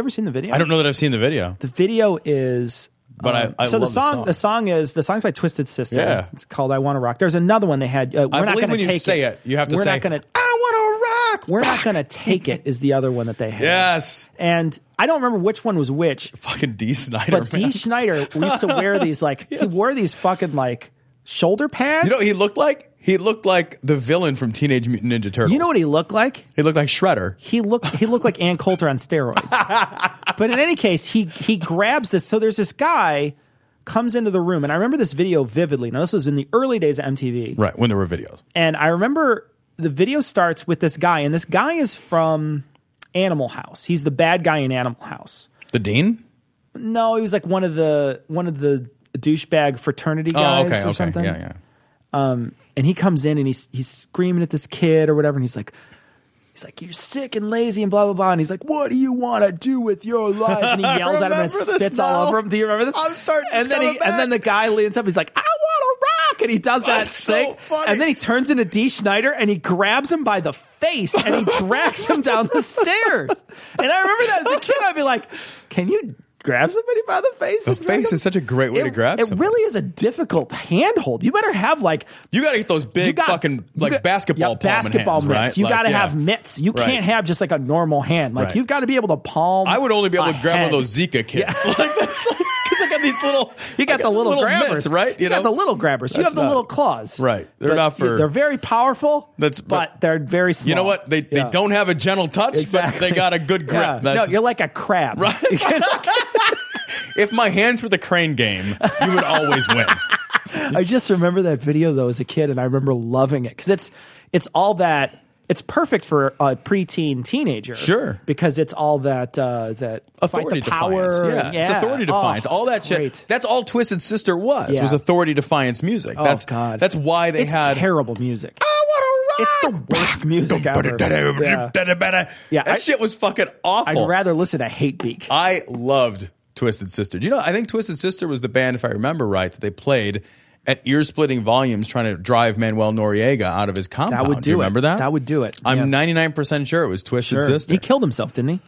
Ever seen the video? I don't know that I've seen the video. The video is. But I- um, I so the the song, song. the song is the song's by Twisted Sister. Yeah. it's called "I Want to Rock." There's another one they had. Uh, we're I not going to take say it. it, you have to we're say, not going to. I want to rock. We're not going to take it. Is the other one that they had? Yes. And I don't remember which one was which. Fucking Dee Snider. But man. Dee Snider used to wear these like he wore these fucking like shoulder pads. You know what he looked like? He looked like the villain from Teenage Mutant Ninja Turtles. You know what he looked like? He looked like Shredder. He looked he looked like Ann Coulter on steroids. but in any case, he he grabs this. So there's this guy comes into the room, and I remember this video vividly. Now this was in the early days of MTV, Right, when there were videos. and I remember the video starts with this guy, and this guy is from Animal House. He's the bad guy in Animal House. The Dean? No, he was like one of the one of the douchebag fraternity guys oh, okay, or okay. something. Yeah, yeah. Um, and he comes in and he's he's screaming at this kid or whatever, and he's like, he's like, "You're sick and lazy and blah blah blah." And he's like, "What do you want to do with your life?" And he yells at him and spits all over him. Do you remember this? I'm starting to And then he, come and then the guy leans up. He's like, "I want to rock," and he does that That's so thing. funny. And then he turns into Dee Snider and he grabs him by the face and he drags him down the stairs. And I remember that as a kid. I'd be like, "Can you?" Grab somebody by the face. The face them?" is such a great way it, to grab It somebody. really is a difficult handhold. You better have like You got to get those big got- fucking like got- basketball yeah, basketball hands, mitts. right? You Like, got to yeah. have mitts. You Right. can't have just like a normal hand. Like Right. you've got to be able to palm. I would only be able to grab one of those Zika kids. like that's because I got these little. You got I the little, grabbers, mitts, right? You, got the little grabbers. you That's have the not- little claws, Right. They're not for- They're very powerful. That's- but, but- they're very small. You know what? They they don't have a gentle touch, but they got a good grip. No, you're like a crab. Right. if my hands were the crane game, you would always win. I just remember that video though as a kid, and I remember loving it because it's it's all that. It's perfect for a preteen teenager, Sure. because it's all that uh, that Authority fight the power. defiance. Yeah. It's authority Oh, defiance. All that it's shit. That's all Twisted Sister was. Yeah. Was authority defiance music. Oh that's God, That's why they it's had terrible music. I want to it's the worst music ever. Yeah. Yeah, that shit was fucking awful. I'd rather listen to Hatebeak. I loved Twisted Sister. Do you know? I think Twisted Sister was the band, if I remember right, that they played at ear splitting volumes trying to drive Manuel Noriega out of his compound. That would do you it. remember that? That would do it. I'm Yeah. 99% sure it was Twisted Sure. Sister. He killed himself, didn't he?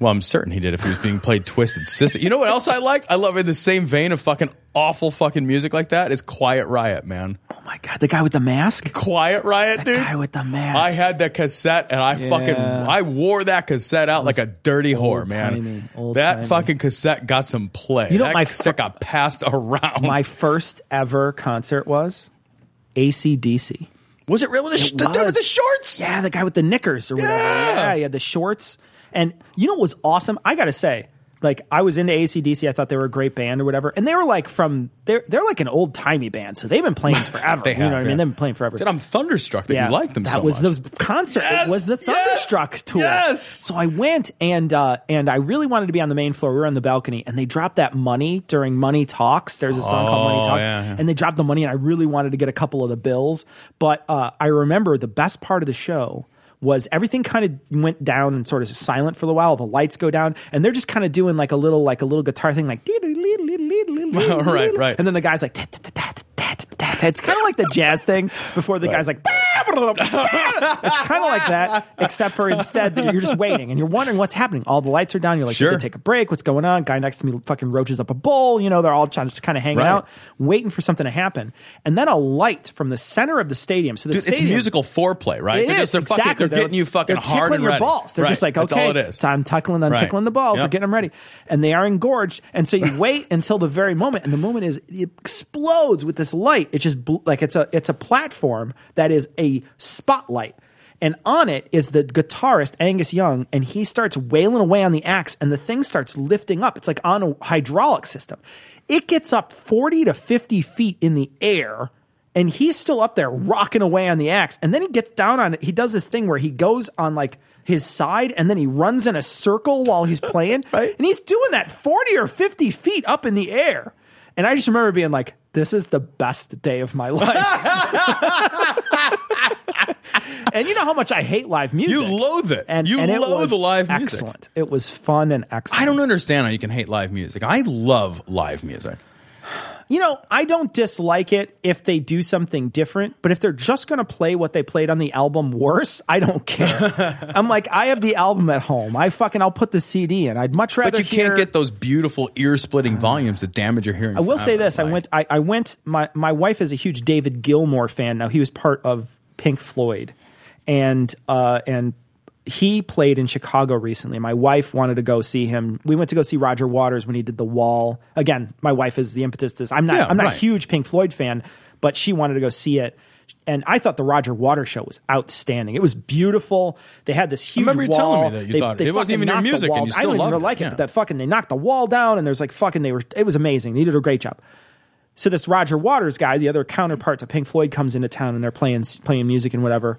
Well, I'm certain he did if he was being played Twisted Sister. You know what else I liked? I love in the same vein of fucking awful fucking music like that is Quiet Riot, man. Oh my god, the guy with the mask? Quiet Riot, dude. guy with the mask. I had that cassette and I fucking I wore that cassette out like a dirty whore, man. old-timey. that fucking cassette got some play. You know, that my cassette got passed around. My first ever concert was ACDC. Was it really the, sh- the dude with the shorts? Yeah, the guy with the knickers or whatever. Yeah, he had the shorts. And you know what was awesome? I gotta say, like I was into ACDC. I thought they were a great band or whatever. And they were like from they're they're like an old timey band, so they've been playing forever. You know what I mean? They've been playing forever. Dude, I'm thunderstruck that you like them that so was much. the concert. Yes, it was the yes, Thunderstruck tour. yes. So I went and uh, and I really wanted to be on the main floor. We were on the balcony, and they dropped that money during Money Talks. There's a song called Money Oh, Talks, yeah, yeah. and they dropped the money, and I really wanted to get a couple of the bills. But uh, I remember the best part of the show was everything kind of went down and sort of silent for a while. The lights go down, and they're just kind of doing like a little like a little guitar thing, like right, right. and then the guy's like. It's kind of like the jazz thing before the guy's like, it's kind of like that, except for instead that you're just waiting and you're wondering what's happening. All the lights are down. You're like, Sure. take a break? What's going on? Guy next to me fucking roaches up a bowl. You know, they're all just kind of hanging out, waiting for something to happen. And then a light from the center of the stadium. So the Dude, it's musical foreplay, right? It They're is, just- they're fucking- exactly. they're getting you fucking they're hard tickling and your ready. balls. They're Right. just like, That's okay, all it is. I'm tickling, I'm Right. tickling the balls. We're getting them ready, and they are engorged. And so you wait until the very moment, and the moment is it explodes with this light. It's just bl- like it's a it's a platform that is a spotlight. And on it is the guitarist Angus Young, and he starts wailing away on the axe, and the thing starts lifting up. It's like on a hydraulic system. It gets up 40 to 50 feet in the air, and he's still up there rocking away on the axe. And then he gets down on it. He does this thing where he goes on like his side and then he runs in a circle while he's playing. right. And he's doing that 40 or 50 feet up in the air. And I just remember being like, this is the best day of my life. and you know how much I hate live music. You loathe it. And, You and it loathe was the live music. excellent. It was fun and excellent. I don't understand how you can hate live music. I love live music. You know, I don't dislike it if they do something different, but if they're just going to play what they played on the album worse, I don't care. I'm like, I have the album at home. I fucking, I'll put the CD in. I'd much rather But you hear, can't get those beautiful ear splitting volumes that damage your hearing. I will say this: I went. I, I went. My my wife is a huge David Gilmour fan. Now he was part of Pink Floyd, and uh, and he played in Chicago recently. My wife wanted to go see him. We went to go see Roger Waters when he did The Wall. Again, my wife is the impetus. to This I'm not. Yeah, I'm not right. a huge Pink Floyd fan, but she wanted to go see it. And I thought the Roger Waters show was outstanding. It was beautiful. They had this huge remember you wall. telling me that you They- thought they it wasn't even your music and you I don't even it. like it, Yeah. but that fucking they knocked the wall down and there's like fucking they were it was amazing. They did a great job. So this Roger Waters guy, the other counterpart to Pink Floyd, comes into town and they're playing playing music and whatever.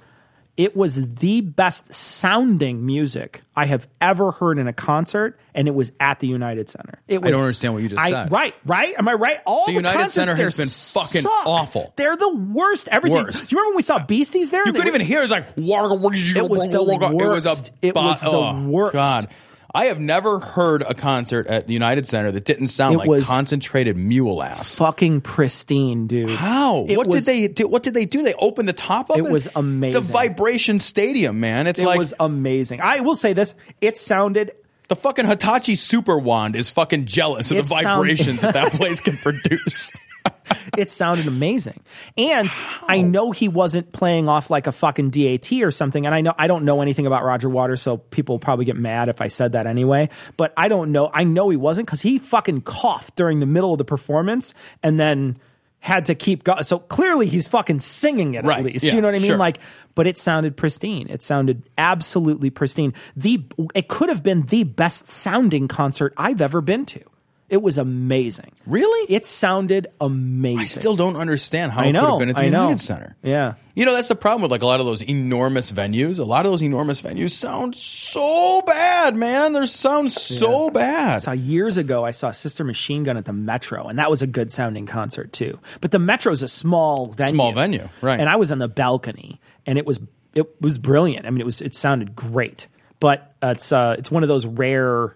It was the best sounding music I have ever heard in a concert, and it was at the United Center. It I don't understand what you just I- said. Right, right. Am I right? All The the, United Center has been fucking suck. awful. They're the worst. Everything. Worst. Do you remember when we saw Beasties there? You couldn't even hear. It was like it was the worst. It was the oh, worst. God, I have never heard a concert at the United Center that didn't sound It like was concentrated mule ass. fucking pristine, dude. How? It what was- did they do? What did they do? They opened the top of it. It was amazing. It's a vibration stadium, man. It's it like was amazing. I will say this: it sounded the fucking Hitachi Super Wand is fucking jealous of It the sound- vibrations that that place can produce. it sounded amazing. And I know he wasn't playing off like a fucking DAT or something. And I know I don't know anything about Roger Waters, so people will probably get mad if I said that anyway. But I don't know. I know he wasn't because he fucking coughed during the middle of the performance and then had to keep going. So clearly he's fucking singing it Right. at least. Yeah, you know what I mean? sure. Like, but it sounded pristine. It sounded absolutely pristine. The it could have been the best sounding concert I've ever been to. It was amazing. Really? It sounded amazing. I still don't understand how I it could know. have been at the I know. United Center. Yeah. You know, that's the problem with like a lot of those enormous venues. A lot of those enormous venues sound so bad, man. They sound so I bad. saw years ago. I saw Sister Machine Gun at the Metro, and that was a good sounding concert too. But the Metro is a small venue, Small venue, right. And I was on the balcony, and it was it was brilliant. I mean, it was it sounded great. But uh, it's uh, it's one of those rare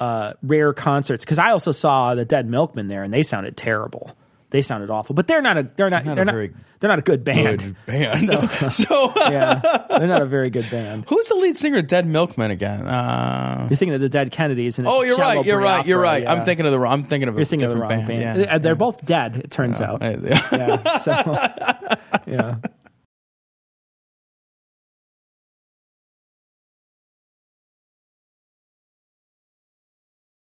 uh, rare concerts because I also saw the Dead Milkmen there, and they sounded terrible. They sounded awful, but they're not a they're not Not they're not very they're not a good band. Good band. So, So, yeah, they're not a very good band. who's the lead singer of Dead Milkmen again? Uh, You're thinking of the Dead Kennedys, and oh, you're right. You're right. You're right. yeah. I'm thinking of the. wrong. I'm thinking of a You're thinking of the different wrong band. Yeah. Uh, They're both dead. It turns out. Yeah. yeah. So, yeah.